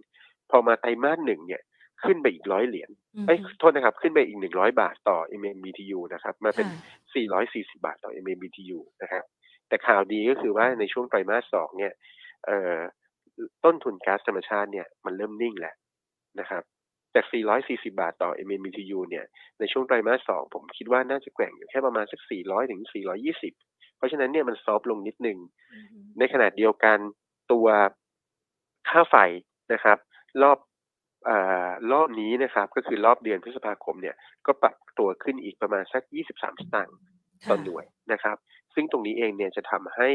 พอมาไตรมาสหนึ่งเนี่ยขึ้นไปอีกร้อยเหรียญเอ้ยโทษนะครับ ขึ้นไปอีกหนึ่งร้อยบาทต่อ MMBTU นะครับ มาเป็นค่ะสี่ร้อยสี่สิบาทต่อ MMBTU นะครับ แต่ข่าวดีก็คือว่าในช่วงไตรมาสสองเนี่ยเอ่อต้นทุนก๊าซธรรมชาติเนี่ยมันเริ่มนิ่งแล้วนะครับจาก 440 บาทต่อ MMBTU เนี่ย ในช่วงไตรมาสสองผมคิดว่าน่าจะแกว่งอยู่แค่ประมาณสัก 400 ถึง 420เพ ราะฉะนั้นเนี่ยมันซอฟต์ลงนิดนึงในขณะเดียวกันตัวค่าไฟนะครับ รอบเอ่อรอบนี้นะครับ ก็คือรอบเดือนพฤษภาคมเนี่ย ก็ปรับตัวขึ้นอีกประมาณสัก 23 สตางค์ต่อหน่วยนะครับ ซึ่งตรงนี้เองเนี่ยจะทำให้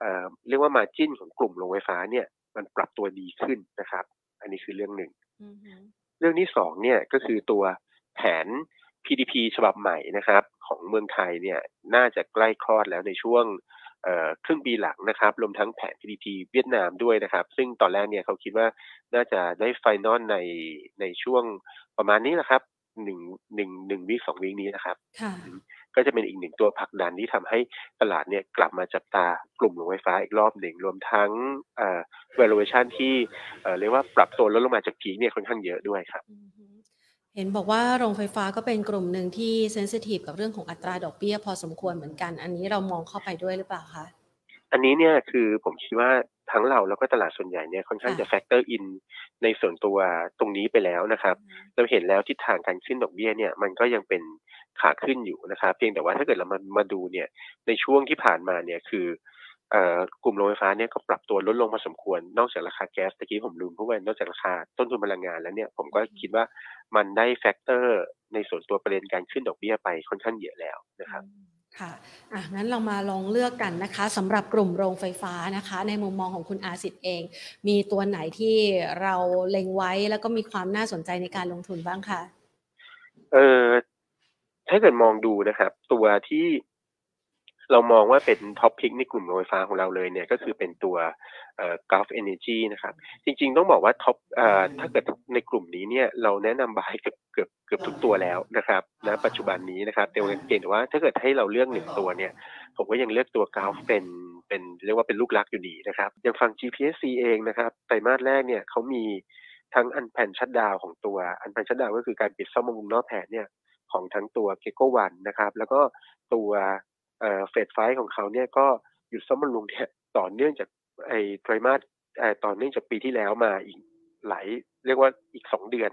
เอ่อเรียกว่ามาจิ้นของกลุ่มโรงไฟฟ้าเนี่ย มันปรับตัวดีขึ้นนะครับ อันนี้คือเรื่องหนึ่งอือฮึเรื่องที่สองเนี่ยก็คือตัวแผน PDP ฉบับใหม่นะครับ ของเมืองไทยเนี่ยน่าจะใกล้คลอดแล้วในช่วงเอ่อครึ่งปีหลังนะครับรวมทั้งแผน PDP เวียดนามด้วยนะครับ ซึ่งตอนแรกเนี่ยเขาคิดว่าน่าจะได้ไฟนอลในในช่วงประมาณนี้แหละครับหนึ่งหนึ่งหนึ่งวีสองวีคนี้นะครับค่ะก็จะเป็นอีกหนึ่งตัวผลักดันที่ทำให้ตลาดเนี่ยกลับมาจับตากลุ่มโรงไฟฟ้าอีกรอบหนึ่ง รวมทั้งเอ่อ valuation ที่เอ่อเรียกว่าปรับตัวลดลงมาจากพีคเนี่ยค่อนข้างเยอะด้วยครับอือฮึ เห็นบอกว่าโรงไฟฟ้าก็เป็นกลุ่มหนึ่งที่ sensitive กับเรื่องของอัตราดอกเบี้ยพอสมควรเหมือนกัน อันนี้เรามองเข้าไปด้วยหรือเปล่าคะอันนี้เนี่ยคือผมคิดว่าทั้งเราแล้วก็ตลาดส่วนใหญ่เนี่ยค่อนข้างค่ะจะ factor in ในส่วนตัวตรงนี้ไปแล้วนะครับ เราเห็นแล้วทิศทางการขึ้นดอกเบี้ยเนี่ยมันก็ยังเป็นขาขึ้นอยู่นะครับ เพียงแต่ว่าถ้าเกิดเรามามาดูเนี่ยในช่วงที่ผ่านมาเนี่ยคือเอ่อ กลุ่มโรงไฟฟ้าเนี่ยก็ปรับตัวลดลงพอสมควร นอกจากราคาแก๊สตะกี้ผมลืมพูดไปนอกจากราคาต้นทุนพลังงานแล้วเนี่ยผมก็คิดว่ามันได้ factor ในส่วนตัวประเด็นการขึ้นดอกเบี้ยไปค่อนข้างเยอะแล้วนะครับอืมค่ะอะ งั้นเรามาลองเลือกกันนะคะสำหรับกลุ่มโรงไฟฟ้านะคะ ในมุมมองของคุณอาสิทธิ์เอง มีตัวไหนที่เราเล็งไว้แล้วก็มีความน่าสนใจในการลงทุนบ้างคะเออถ้าเกิดมองดูนะครับ ตัวที่ เรามองว่าเป็น top pick ในกลุ่มโรงไฟฟ้าของเราเลยเนี่ยก็คือเป็นตัวเอ่อ Gulf Energy นะครับจริงๆต้องบอกว่าท็อปเอ่อถ้าเกิดในกลุ่มนี้เนี่ยเราแนะนำบายเกือบเกือบเกือบทุกตัวแล้วนะครับณปัจจุบันนี้นะครับแต่ว่าเพียงแต่ว่าถ้าเกิดให้เราเลือกหนึ่งตัวเนี่ยผมก็ยังเลือกตัว Gulf เป็นเป็นเรียกว่าเป็นลูกรักอยู่ดีนะครับอย่างฝั่ง GPSC เองนะครับไตรมาสแรกเนี่ยเขามีทั้งอันแผ่นชัดดาวของตัวอันแผ่นชัดดาวก็คือการปิดซ่อมบำรุงนอกแผนเนี่ยของทั้งตัวเกโกวันนะครับ แล้วก็ตัว phase five ของเขาเนี่ยก็หยุดซ่อมบำรุงเนี่ยต่อเนื่องจากไอ้ไตรมาสเอ่อต่อเนื่องจากปีที่แล้วมาอีกหลายเรียกว่าอีกสองเดือน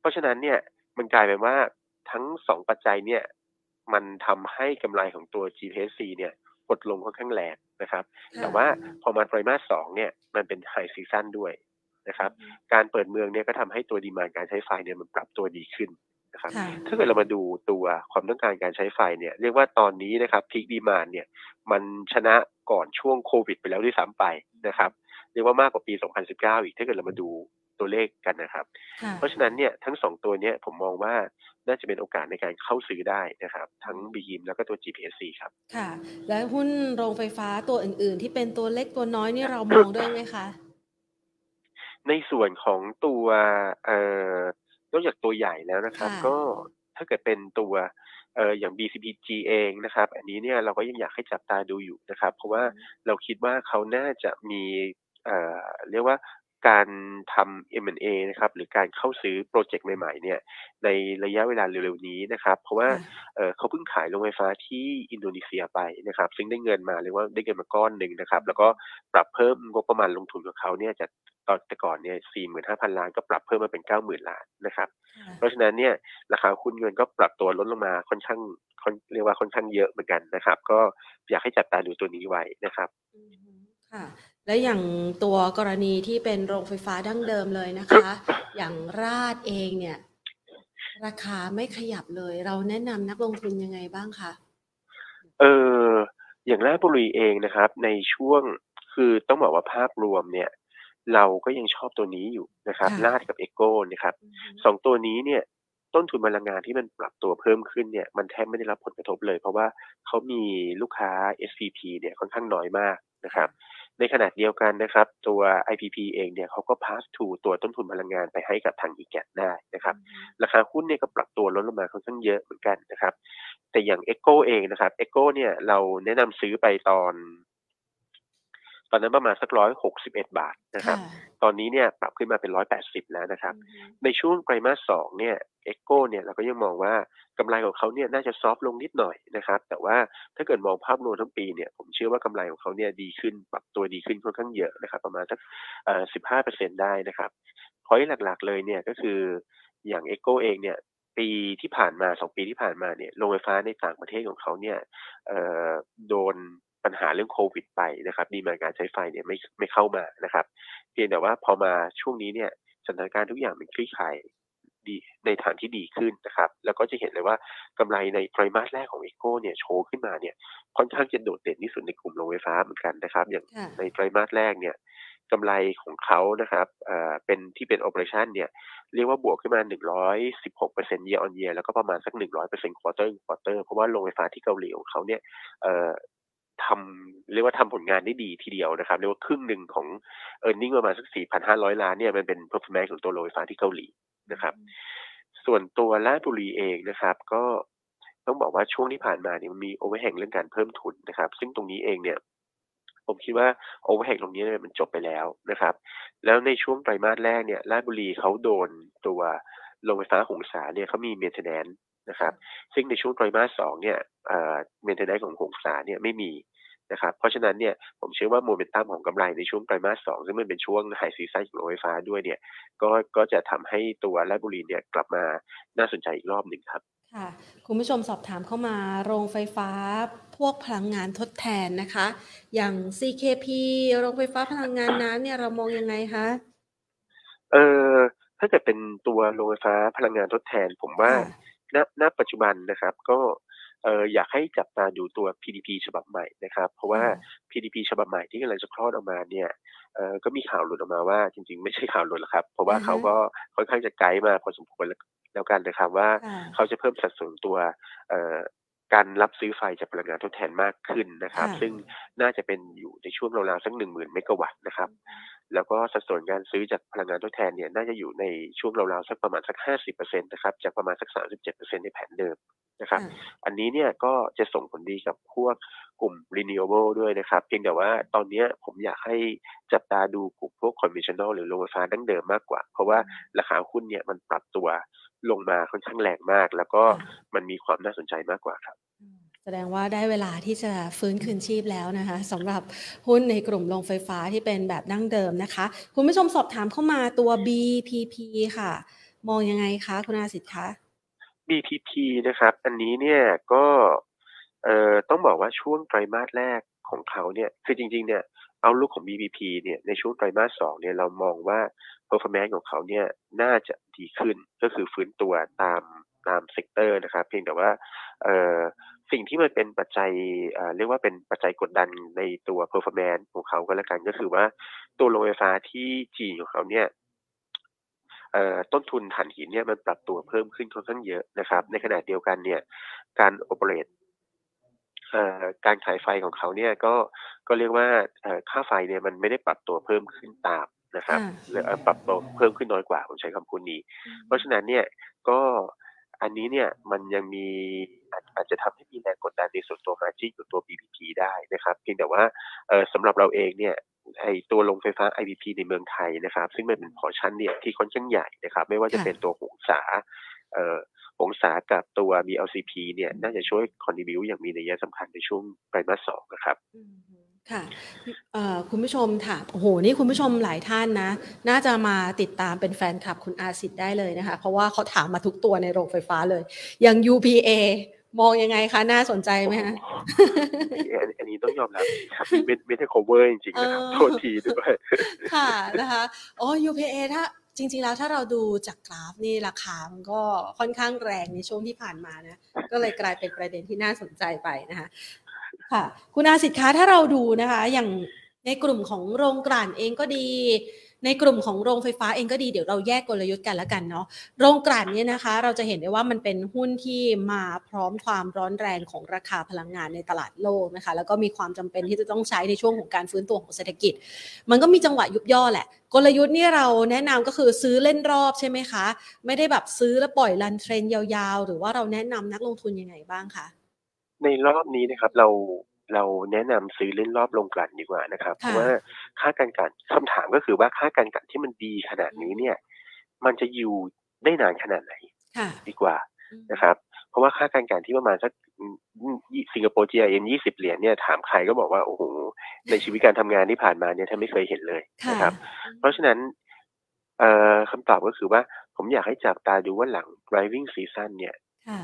เพราะฉะนั้นเนี่ยมันกลายเป็นว่าทั้งสองปัจจัยเนี่ยมันทำให้กำไรของตัว GPSC เนี่ยกดลงค่อนข้างแรงนะครับ แต่ว่าพอมาไตรมาสสองเนี่ยมันเป็น high season ด้วยนะครับ การเปิดเมืองเนี่ยก็ทำให้ตัว demand การใช้ไฟเนี่ยมันปรับตัวดีขึ้น นะครับค่ะถ้าเกิดเรามาดูตัวความต้องการการใช้ไฟเนี่ยเรียกว่าตอนนี้นะครับพีคดีมานเนี่ยมันชนะก่อนช่วงโควิด ไปแล้วด้วยซ้ำไปนะครับเรียกว่ามากกว่าปี 2019 อีกถ้าเกิดเรามาดูตัวเลขกันนะครับค่ะเพราะฉะนั้นเนี่ยทั้งสองตัวเนี้ยผมมองว่าน่าจะเป็นโอกาสในการเข้าซื้อได้นะครับ ทั้ง BEAM แล้วก็ตัว GPSC ครับค่ะ แล้วหุ้นโรงไฟฟ้าตัวอื่น ๆ ที่เป็นตัวเล็กตัวน้อยนี่เรามองด้วยไหมคะ ในส่วนของตัวเอ่อ นอกจากตัวใหญ่แล้วนะครับค่ะก็ถ้าเกิดเป็นตัวเอ่ออย่าง BCPG เองนะครับ อันนี้เนี่ยเราก็ยังอยากให้จับตาดูอยู่นะครับ เพราะว่าเราคิดว่าเขาน่าจะมีเอ่อเรียกว่า การทำ M&A นะครับหรือการเข้าซื้อโปรเจกต์ใหม่ๆเนี่ยในระยะเวลาเร็วๆนี้นะครับ เพราะว่าค่ะเอ่อเขาเพิ่งขายโรงไฟฟ้าที่อินโดนีเซียไปนะครับ ซึ่งได้เงินมาเรียกว่าได้เงินมาก้อนหนึ่งนะครับ แล้วก็ปรับเพิ่มงบประมาณลงทุนของเขาเนี่ยจากตอนแต่ก่อนเนี่ยสี่หมื่นห้าพันล้านก็ปรับเพิ่มมาเป็นเก้าหมื่นล้านนะครับค่ะเพราะฉะนั้นเนี่ยราคาหุ้นเงินก็ปรับตัวลดลงมาค่อนข้างค่อนเรียกว่าค่อนข้างเยอะเหมือนกันนะครับ ก็อยากให้จับตาดูตัวนี้ไว้นะครับอือฮึค่ะ และอย่างตัวกรณีที่เป็นโรงไฟฟ้าดั้งเดิมเลยนะคะ อย่างราดเองเนี่ย ราคาไม่ขยับเลย เราแนะนำนักลงทุนยังไงบ้างคะเอออย่างราชบุรีเองนะครับ ในช่วงคือต้องบอกว่าภาพรวมเนี่ย เราก็ยังชอบตัวนี้อยู่นะครับค่ะลาดกับเอโก้นะครับอือฮึสองตัวนี้เนี่ยต้นทุนพลังงานที่มันปรับตัวเพิ่มขึ้นเนี่ยมันแทบไม่ได้รับผลกระทบเลย เพราะว่าเขามีลูกค้า SPP เนี่ยค่อนข้างน้อยมากนะครับ ในขณะเดียวกันนะครับ ตัว IPP เองเนี่ยเขาก็ pass to ตัวต้นทุนพลังงานไปให้กับทาง e g a t ได้นะครับ ราคาหุ้นเนี่ยก็ปรับตัวลดลงมาค่อนข้างเยอะเหมือนกันนะครับ แต่อย่าง Echo เองนะครับ Echo เนี่ยเราแนะนำซื้อไปตอน ตอนนั้นประมาณสักร้อยหกสิบเอ็ดบาทนะครับ ตอนนี้เนี่ยปรับขึ้นมาเป็นร้อยแปดสิบแล้วนะครับ ในช่วงไตรมาสสองเนี่ยเอ็กโกเนี่ยเราก็ยังมองว่ากำไรของเขาเนี่ยน่าจะซอฟลงนิดหน่อยนะครับ แต่ว่าถ้าเกิดมองภาพรวมทั้งปีเนี่ยผมเชื่อว่ากำไรของเขาเนี่ยดีขึ้นปรับตัวดีขึ้นค่อนข้างเยอะนะครับ ประมาณสักเอ่อสิบห้าเปอร์เซ็นได้นะครับพอยหลักๆเลยเนี่ยก็คืออย่างเอ็กโกเองเนี่ยปีที่ผ่านมาสองปีที่ผ่านมาเนี่ยโรงไฟฟ้าในต่างประเทศของเขาเนี่ยเอ่อโดน ปัญหาเรื่องโควิดไปนะครับ demand การใช้ไฟเนี่ยไม่ไม่เข้ามานะครับ เพียงแต่ว่าพอมาช่วงนี้เนี่ยสถานการณ์ทุกอย่างมันคลี่คลายดีในทางที่ดีขึ้นนะครับ แล้วก็จะเห็นเลยว่ากำไรในไตรมาสแรกของเอ็กโกเนี่ยโชว์ขึ้นมาเนี่ยค่อนข้างจะโดดเด่นที่สุดในกลุ่มโรงไฟฟ้าเหมือนกันนะครับ อย่างในไตรมาสแรกเนี่ยกำไรของเขานะครับเอ่อเป็นที่เป็น operation เนี่ยเรียกว่าบวกขึ้นมา 116% year on year แล้วก็ประมาณสัก 100% quarter quarter เพราะว่าโรงไฟฟ้าที่เกาหลีของเขาเนี่ยเอ่อ ทำเรียกว่าทำผลงานได้ดีทีเดียวนะครับ เรียกว่าครึ่งหนึ่งของ e a r n i n g ประมาณสัก 4,500 ล้านเนี่ยมันเป็น performance ของตัวโรงไฟฟ้าที่เกาหลีนะครับ ส่วนตัวราชบุรีเองนะครับ ก็ต้องบอกว่าช่วงที่ผ่านมาเนี่ยมันมี overhang เรื่องการเพิ่มทุนนะครับ ซึ่งตรงนี้เองเนี่ยผมคิดว่า overhang ตรงนี้เนี่ยมันจบไปแล้วนะครับ แล้วในช่วงไตรมาสแรกเนี่ยราชบุรีเขาโดนตัวโรงไฟฟ้าหงสาเนี่ยเขามี maintenance นะครับ ซึ่งในช่วงไตรมาสสองเนี่ย maintenance ของหงสาเนี่ยไม่มีนะครับ เพราะฉะนั้นเนี่ยผมเชื่อว่าโมเมนตัมของกำไรในช่วงไตรมาสสองซึ่งมันเป็นช่วง high season ของโรงไฟฟ้าด้วยเนี่ย ก็ก็จะทำให้ตัวราชบุรีเนี่ยกลับมาน่าสนใจอีกรอบหนึ่งครับค่ะคุณผู้ชมสอบถามเข้ามาโรงไฟฟ้าพวกพลังงานทดแทนนะคะ อย่าง CKP โรงไฟฟ้าพลังงานน้ำเนี่ยเรามองยังไงคะเออถ้าเกิดเป็นตัวโรงไฟฟ้าพลังงานทดแทน ผมว่า ณณปัจจุบันนะครับ ก็เอออยากให้จับตาดูตัว PDP ฉบับใหม่นะครับ เพราะว่า PDP ฉบับใหม่ที่กำลังจะคลอดออกมาเนี่ยเออก็มีข่าวหลุดออกมาว่าจริง ๆ ไม่ใช่ข่าวหลุดหรอกครับ เพราะว่าเขาก็ค่อนข้างจะไกด์มาพอสมควรแล้วกันนะครับว่าเขาจะเพิ่มสัดส่วนตัวเอ่อการรับซื้อไฟจากพลังงานทดแทนมากขึ้นนะครับ ซึ่งน่าจะเป็นอยู่ในช่วงราวๆสักหนึ่งหมื่นเมกะวัตต์นะครับ แล้วก็สัดส่วนการซื้อจากพลังงานทดแทนเนี่ยน่าจะอยู่ในช่วงราวๆสักประมาณสักห้าสิบเปอร์เซ็นต์นะครับจากประมาณสักสามสิบเจ็ดเปอร์เซ็นต์ในแผนเดิมนะครับอันนี้เนี่ยก็จะส่งผลดีกับพวกกลุ่ม renewable ด้วยนะครับเพียงแต่ว่าตอนนี้ผมอยากให้จับตาดูกลุ่มพวก conventional หรือโรงไฟฟ้าดั้งเดิมมากกว่า เพราะว่าราคาหุ้นเนี่ยมันปรับตัวลงมาค่อนข้างแรงมาก แล้วก็มันมีความน่าสนใจมากกว่าครับ แสดงว่าได้เวลาที่จะฟื้นคืนชีพแล้วนะคะสำหรับหุ้นในกลุ่มโรงไฟฟ้าที่เป็นแบบดั้งเดิมนะคะ คุณผู้ชมสอบถามเข้ามาตัว BPP ค่ะ มองยังไงคะ คุณอาสิทธิ์คะ BPP นะครับ อันนี้เนี่ยก็เอ่อต้องบอกว่าช่วงไตรมาสแรกของเขาเนี่ยคือจริง ๆ เนี่ยoutlook ของ BPP เนี่ยในช่วงไตรมาสสองเนี่ยเรามองว่า performance ของเขาเนี่ยน่าจะดีขึ้นก็คือฟื้นตัวตามตาม sector นะครับ เพียงแต่ว่าเอ่อ สิ่งที่มันเป็นปัจจัยเรียกว่าเป็นปัจจัยกดดันในตัว performance ของเขาก็แล้วกันก็คือว่าตัวโรงไฟฟ้าที่จีนของเขาเนี่ยต้นทุนถ่านหินเนี่ยมันปรับตัวเพิ่มขึ้นค่อนข้างเยอะนะครับ ในขณะเดียวกันเนี่ยการ operateการขายไฟของเขาเนี่ยก็ก็เรียกว่าค่าไฟเนี่ยมันไม่ได้ปรับตัวเพิ่มขึ้นตามนะครับหรือปรับตัวเพิ่มขึ้นน้อยกว่าผมใช้คำพูดนี้ เพราะฉะนั้นเนี่ยก็ อันนี้เนี่ยมันยังมีอาจจะทำให้มีแรงกดดันในส่วนตัวมาจิ้นกับตัว BPP ได้นะครับเพียงแต่ว่าสำหรับเราเองเนี่ยไอตัวลงไฟฟ้า IPP ในเมืองไทยนะครับ ซึ่งมันเป็นพอชั่นเนี่ยที่ค่อนข้างใหญ่นะครับ ไม่ว่าจะเป็นตัวหงสาเอ่อหงสากับตัว BLCP เนี่ยน่าจะช่วยคอนดิบิวอย่างมีนัยสำคัญในช่วงไตรมาสสองนะครับ ค่ะคุณผู้ชมค่ะ โอ้โห นี่คุณผู้ชมหลายท่านนะ น่าจะมาติดตามเป็นแฟนคลับคุณอาสิทธิ์ได้เลยนะคะ เพราะว่าเขาถามมาทุกตัวในโรงไฟฟ้าเลย อย่าง UPA มองยังไงคะ น่าสนใจไหมคะอันนี้ต้องยอมรับครับไม่ไม่ได้ cover จริงๆนะครับโทษทีด้วย ค่ะนะคะอ๋อ UPA ถ้าจริงๆแล้วถ้าเราดูจากกราฟนี่ราคามันก็ค่อนข้างแรงในช่วงที่ผ่านมานะ ก็เลยกลายเป็นประเด็นที่น่าสนใจไปนะคะ ค่ะ คุณอาสิทธิ์คะถ้าเราดูนะคะ อย่างในกลุ่มของโรงกลั่นเองก็ดี ในกลุ่มของโรงไฟฟ้าเองก็ดีเดี๋ยวเราแยกกลยุทธ์กันแล้วกันเนาะโรงกลั่นเนี่ยนะคะ เราจะเห็นได้ว่ามันเป็นหุ้นที่มาพร้อมความร้อนแรงของราคาพลังงานในตลาดโลกนะคะ แล้วก็มีความจำเป็นที่จะต้องใช้ในช่วงของการฟื้นตัวของเศรษฐกิจ มันก็มีจังหวะยุบย่อแหละ กลยุทธ์นี่เราแนะนำก็คือซื้อเล่นรอบใช่ไหมคะ ไม่ได้แบบซื้อแล้วปล่อยรันเทรนยาวๆ หรือว่าเราแนะนำนักลงทุนยังไงบ้างคะ ในรอบนี้นะครับเราเราแนะนำซื้อเล่นรอบลงกลั่นดีกว่านะครับ เพราะว่าค่าการกันคำถามก็คือว่าค่าการกันที่มันดีขนาดนี้เนี่ย มันจะอยู่ได้นานขนาดไหนดีกว่านะครับ เพราะว่าค่าการกันที่ประมาณสักสิงคโปร์ GIM ยี่สิบเหรียญเนี่ยถามใครก็บอกว่าโอ้โหในชีวิตการทำงานที่ผ่านมาเนี่ยท่านไม่เคยเห็นเลยนะครับ เพราะฉะนั้นเอ่อคำตอบก็คือว่าผมอยากให้จับตาดูว่าหลัง driving season เนี่ย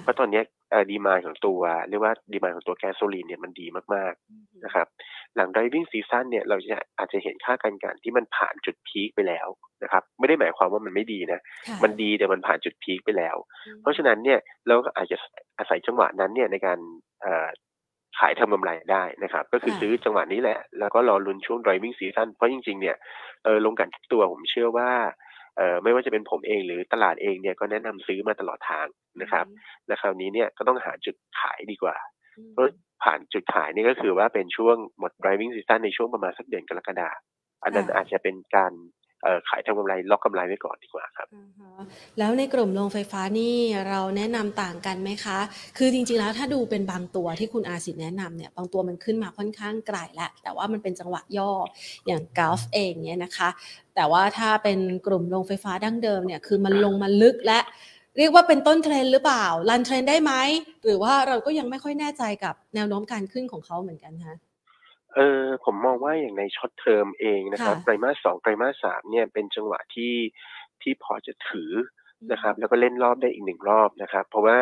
เพราะตอนนี้ดีมาของตัวเรียกว่าดีมาของตัวแก๊สโซลีนเนี่ยมันดีมากๆนะครับ หลัง driving season เนี่ยเราจะอาจจะเห็นค่าการกันที่มันผ่านจุดพีคไปแล้วนะครับ ไม่ได้หมายความว่ามันไม่ดีนะ มันดีแต่มันผ่านจุดพีคไปแล้ว เพราะฉะนั้นเนี่ยเราก็อาจจะอาศัยจังหวะนั้นเนี่ยในการขายทำกำไรได้นะครับ ก็คือซื้อจังหวะนี้แหละ แล้วก็รอลุ้นช่วง driving season เพราะจริงๆ เนี่ยเออลงกันทุกตัวผมเชื่อว่า เอ่อไม่ว่าจะเป็นผมเองหรือตลาดเองเนี่ยก็แนะนำซื้อมาตลอดทางนะครับและคราวนี้เนี่ยก็ต้องหาจุดขายดีกว่า เพราะผ่านจุดขายนี่ก็คือว่าเป็นช่วงหมด driving season ในช่วงประมาณสักเดือนกรกฎาอันนั้นอาจจะเป็นการ ขายทำกำไรล็อกกำไรไว้ก่อนดีกว่าครับแล้วในกลุ่มโรงไฟฟ้านี่เราแนะนำต่างกันไหมคะ คือจริงๆแล้วถ้าดูเป็นบางตัวที่คุณอาสิทธ์แนะนำเนี่ยบางตัวมันขึ้นมาค่อนข้างไกลแล้วแต่ว่ามันเป็นจังหวะย่ออย่างกาฟเองเนี่ยนะคะ แต่ว่าถ้าเป็นกลุ่มโรงไฟฟ้าดั้งเดิมเนี่ยคือมันลงมาลึกและเรียกว่าเป็นต้นเทรนหรือเปล่ารันเทรนได้ไหมหรือว่าเราก็ยังไม่ค่อยแน่ใจกับแนวโน้มการขึ้นของเขาเหมือนกันคะ เออผมมองว่าอย่างใน short term เองนะครับไตรมาสสองไตรมาสสามเนี่ยเป็นจังหวะที่ที่พอจะถือนะครับ แล้วก็เล่นรอบได้อีกหนึ่งรอบนะครับ เพราะว่า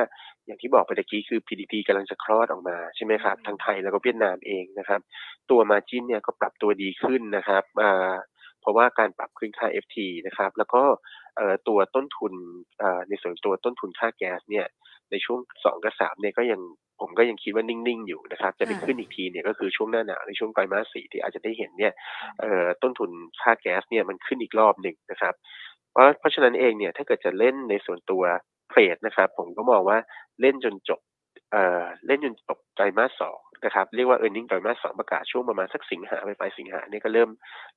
อย่างที่บอกไปตะกี้คือ PDP กำลังจะคลอดออกมาใช่ไหมครับทั้งไทยแล้วก็เวียดนามเองนะครับ ตัว margin เนี่ยก็ปรับตัวดีขึ้นนะครับอ่าเพราะว่าการปรับขึ้นค่า FT นะครับ แล้วก็ตัวต้นทุนในส่วนตัวต้นทุนค่าแก๊สเนี่ย ในช่วงสองกับสามเนี่ยก็ยัง ผมก็ยังคิดว่านิ่งๆอยู่นะครับ จะไปขึ้นอีกทีเนี่ยก็คือช่วงหน้าหนาวในช่วงไตรมาสสี่ที่อาจจะได้เห็นเนี่ยต้นทุนค่าแก๊สเนี่ยมันขึ้นอีกรอบหนึ่งนะครับ เพราะเพราะฉะนั้นเองเนี่ยถ้าเกิดจะเล่นในส่วนตัวเทรดนะครับ ผมก็มองว่าเล่นจนจบเอ่อเล่นจนจบไตรมาสสองนะครับเรียกว่า e a r n i n g ไตรมาสสองประกาศช่วงประมาณสักสิงหาไปปลายสิงหาเนี่ยก็เริ่ม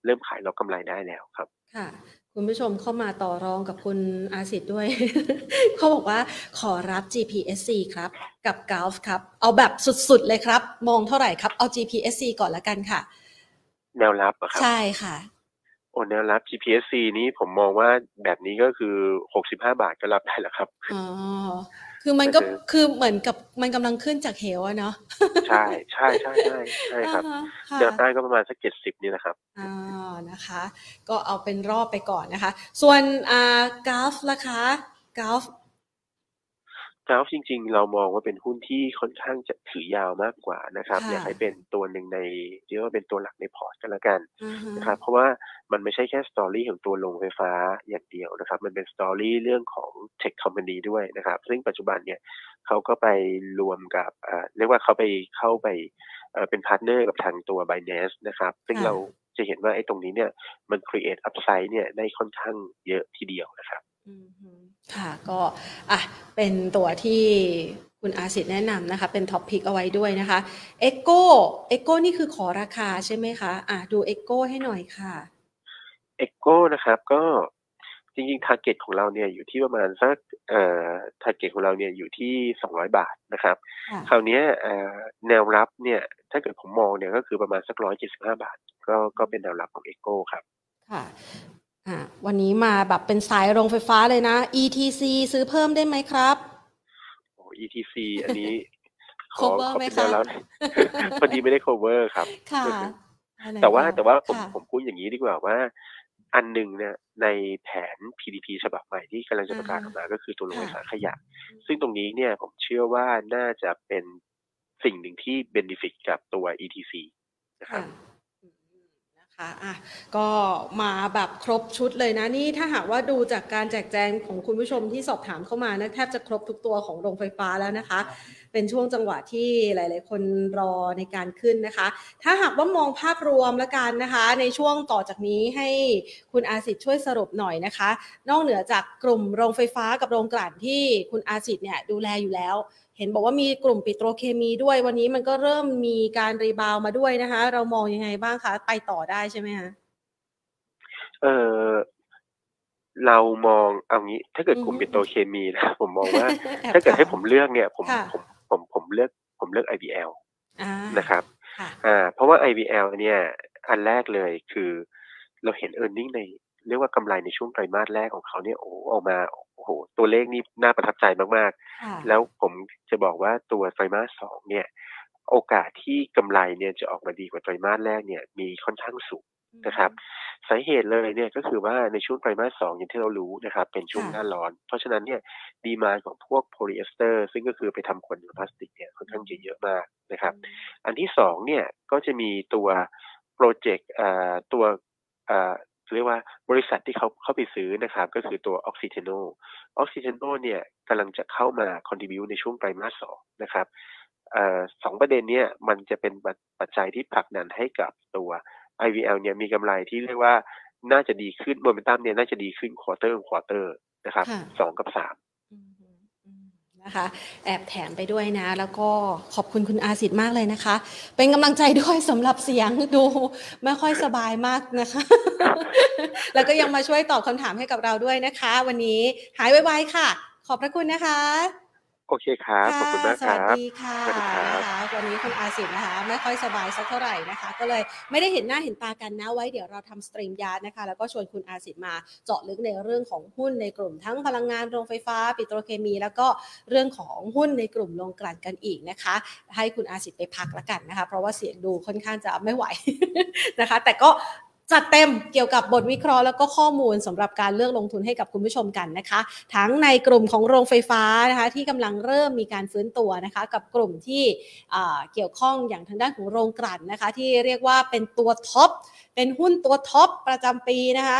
เริ่มขายล็อกกำไรได้แล้วครับ ค่ะ คุณผู้ชมเข้ามาต่อรองกับคุณอาสิทธ์ด้วย เขาบอกว่าขอรับ GPSC ครับ กับ Golf ครับ เอาแบบสุดๆเลยครับ มองเท่าไหร่ครับ เอา GPSC ก่อนละกันค่ะ แนวรับอะครับ ใช่ค่ะ โอ้แนวรับ GPSC นี้ผมมองว่าแบบนี้ก็คือ65บาทก็รับได้แล้วครับ อ๋อ คือมันก็คือเหมือนกับมันกำลังขึ้นจากเหวอะเนาะใช่ใช่ใช่ใช่ใช่ครับเดี๋ยวใต้ก็ประมาณสักเจ็ดสิบนี่นะครับอ่านะคะ ก็เอาเป็นรอบไปก่อนนะคะ ส่วนอ่า GULF ล่ะคะ GULF GULF จริง ๆ เรามองว่าเป็นหุ้นที่ค่อนข้างจะถือยาวมากกว่านะครับอยากให้เป็นตัวหนึ่งในเรียกว่าเป็นตัวหลักในพอร์ตกันละกันนะครับเพราะว่ามันไม่ใช่แค่ story ของตัวโรงไฟฟ้าอย่างเดียวนะครับ มันเป็น story เรื่องของ tech company ด้วยนะครับ ซึ่งปัจจุบันเนี่ยเขาก็ไปรวมกับเรียกว่าเขาไปเข้าไปเป็น partner กับทางตัว Binance นะครับ ซึ่งเราจะเห็นว่าไอ้ตรงนี้เนี่ยมัน create upside เนี่ยได้ค่อนข้างเยอะทีเดียวนะครับ ค่ะก็อะเป็นตัวที่คุณอาสิทธ์แนะนำนะคะ เป็น top pick เอาไว้ด้วยนะคะ EGCO EGCO นี่คือขอราคาใช่ไหมคะ อะดู EGCO ให้หน่อยค่ะ EGCO นะครับก็จริงๆ target ของเราเนี่ยอยู่ที่ประมาณสักเอ่อ target ของเราเนี่ยอยู่ที่สองร้อยบาทนะครับ คราวนี้เอ่อแนวรับเนี่ยถ้าเกิดผมมองเนี่ยก็คือประมาณสักร้อยเจ็ดสิบห้าบาท ก็ก็เป็นแนวรับของ EGCO ครับ ค่ะ อ่าวันนี้มาแบบเป็นสายโรงไฟฟ้าเลยนะ ETC ซื้อเพิ่มได้ไหมครับ โอ้ ETC อันนี้ ขอขอเป็นแล้วพอดีไม่ได้ cover ครับ ค่ะ แต่ว่าแต่ว่าผมผมพูดอย่างนี้ดีกว่าว่า อันหนึ่งเนี่ยในแผน PDP ฉบับใหม่ที่กำลังจะประกาศออกมา ก็คือตัวโรงไฟฟ้าขยะ ซึ่งตรงนี้เนี่ยผมเชื่อว่าน่าจะเป็นสิ่งหนึ่งที่เบนฟิตกับตัว ETC นะครับ ค่ะอะก็มาแบบครบชุดเลยนะนี่ถ้าหากว่าดูจากการแจกแจงของคุณผู้ชมที่สอบถามเข้ามานะแทบจะครบทุกตัวของโรงไฟฟ้าแล้วนะคะ เป็นช่วงจังหวะที่หลาย ๆ คนรอในการขึ้นนะคะ ถ้าหากว่ามองภาพรวมแล้วกันนะคะ ในช่วงต่อจากนี้ให้คุณอาสิทธิ์ช่วยสรุปหน่อยนะคะ นอกเหนือจากกลุ่มโรงไฟฟ้ากับโรงกลั่นที่คุณอาสิทธิ์เนี่ยดูแลอยู่แล้ว เห็นบอกว่ามีกลุ่มปิโตรเคมีด้วย วันนี้มันก็เริ่มมีการรีบาวมาด้วยนะคะ เรามองยังไงบ้างคะ ไปต่อได้ใช่ไหมคะเออเรามองเอางี้ ถ้าเกิดกลุ่มปิโตรเคมีนะผมมองว่า ถ้าเกิดให้ผมเลือกเนี่ยผมผมผมผมเลือก ผมเลือก IBL นะครับอ่า เพราะว่า IBL เนี่ย อันแรกเลยคือ เราเห็น e a r n i n g ในเรียกว่ากำไรในช่วงไตรมาสแรกของเขาเนี่ยโอ้ออกมา โอ้โหตัวเลขนี่น่าประทับใจมากๆ แล้วผมจะบอกว่าตัวไตรมาสสองเนี่ย โอกาสที่กำไรเนี่ยจะออกมาดีกว่าไตรมาสแรกเนี่ยมีค่อนข้างสูงนะครับสาเหตุเลยเนี่ยก็คือว่าในช่วงไตรมาสสองอย่างที่เรารู้นะครับ เป็นช่วงหน้าร้อน เพราะฉะนั้นเนี่ยdemand ของพวกโพลีเอสเตอร์ซึ่งก็คือไปทำขวดพลาสติกเนี่ยค่อนข้างจะเยอะมากนะครับ อันที่สองเนี่ยก็จะมีตัว project ตัว เรียกว่าบริษัทที่เขาเข้าไปซื้อนะครับ ก็คือตัว Oxiteno Oxiteno เนี่ยกำลังจะเข้ามา contribute ในช่วงไตรมาสสองนะครับสองประเด็นเนี้ยมันจะเป็นปัจจัยที่ผลักดันให้กับตัว IVL เนี่ยมีกำไรที่เรียกว่าน่าจะดีขึ้นโมเมนตัมเนี่ยน่าจะดีขึ้น quarter quarter นะครับสองกับสาม นะคะแอบแถมไปด้วยนะ แล้วก็ขอบคุณคุณอาสิทธิ์มากเลยนะคะ เป็นกำลังใจด้วยสำหรับเสียงดูไม่ค่อยสบายมากนะคะ แล้วก็ยังมาช่วยตอบคำถามให้กับเราด้วยนะคะ วันนี้หายไวๆค่ะ ขอบพระคุณนะคะ โอเคครับขอบคุณมากครับสวัสดีค่ะนะคะวันนี้คุณอาสิทธ์นะคะ ไม่ค่อยสบายสักเท่าไหร่นะคะ ก็เลยไม่ได้เห็นหน้าเห็นตากันนะไว้เดี๋ยวเราทำสตรีมยาร์ดนะคะ แล้วก็ชวนคุณอาสิทธ์มาเจาะลึกในเรื่องของหุ้นในกลุ่มทั้งพลังงานโรงไฟฟ้า ปิโตรเคมี แล้วก็เรื่องของหุ้นในกลุ่มโรงกลั่นกันอีกนะคะ ให้คุณอาสิทธ์ไปพักแล้วกันนะคะ เพราะว่าเสียงดูค่อนข้างจะไม่ไหวนะคะ แต่ก็ จัดเต็มเกี่ยวกับบทวิเคราะห์แล้วก็ข้อมูลสำหรับการเลือกลงทุนให้กับคุณผู้ชมกันนะคะ ทั้งในกลุ่มของโรงไฟฟ้านะคะที่กำลังเริ่มมีการฟื้นตัวนะคะ กับกลุ่มที่เกี่ยวข้องอย่างทางด้านของโรงกลั่นนะคะ ที่เรียกว่าเป็นตัว top เป็นหุ้นตัว top ประจำปีนะคะ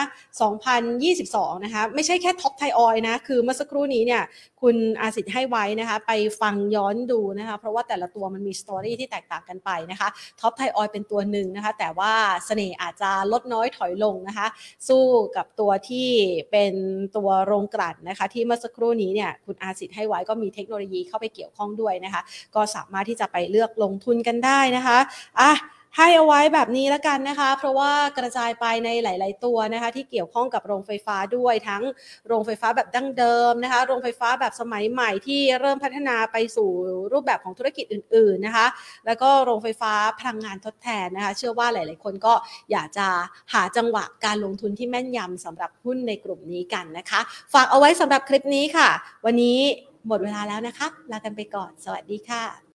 2022 นะคะ ไม่ใช่แค่ TOP ไทยออยล์นะ คือเมื่อสักครู่นี้เนี่ยคุณอาสิทธิ์ให้ไว้นะคะ ไปฟังย้อนดูนะคะ เพราะว่าแต่ละตัวมันมี story ที่แตกต่างกันไปนะคะ TOP ไทยออยล์เป็นตัวหนึ่งนะคะ แต่ว่าเสน่ห์อาจจะลดน้อยถอยลงนะคะ สู้กับตัวที่เป็นตัวโรงกลั่นนะคะ ที่เมื่อสักครู่นี้เนี่ยคุณอาสิทธิ์ให้ไว้ก็มีเทคโนโลยีเข้าไปเกี่ยวข้องด้วยนะคะ ก็สามารถที่จะไปเลือกลงทุนกันได้นะคะอะ ให้เอาไว้แบบนี้แล้วกันนะคะ เพราะว่ากระจายไปในหลาย ๆ ตัวนะคะ ที่เกี่ยวข้องกับโรงไฟฟ้าด้วยทั้งโรงไฟฟ้าแบบดั้งเดิมนะคะ โรงไฟฟ้าแบบสมัยใหม่ที่เริ่มพัฒนาไปสู่รูปแบบของธุรกิจอื่น ๆ นะคะ แล้วก็โรงไฟฟ้าพลังงานทดแทนนะคะ เชื่อว่าหลาย ๆ คนก็อยากจะหาจังหวะการลงทุนที่แม่นยำสำหรับหุ้นในกลุ่มนี้กันนะคะ ฝากเอาไว้สำหรับคลิปนี้ค่ะ วันนี้หมดเวลาแล้วนะคะลากันไปก่อน สวัสดีค่ะ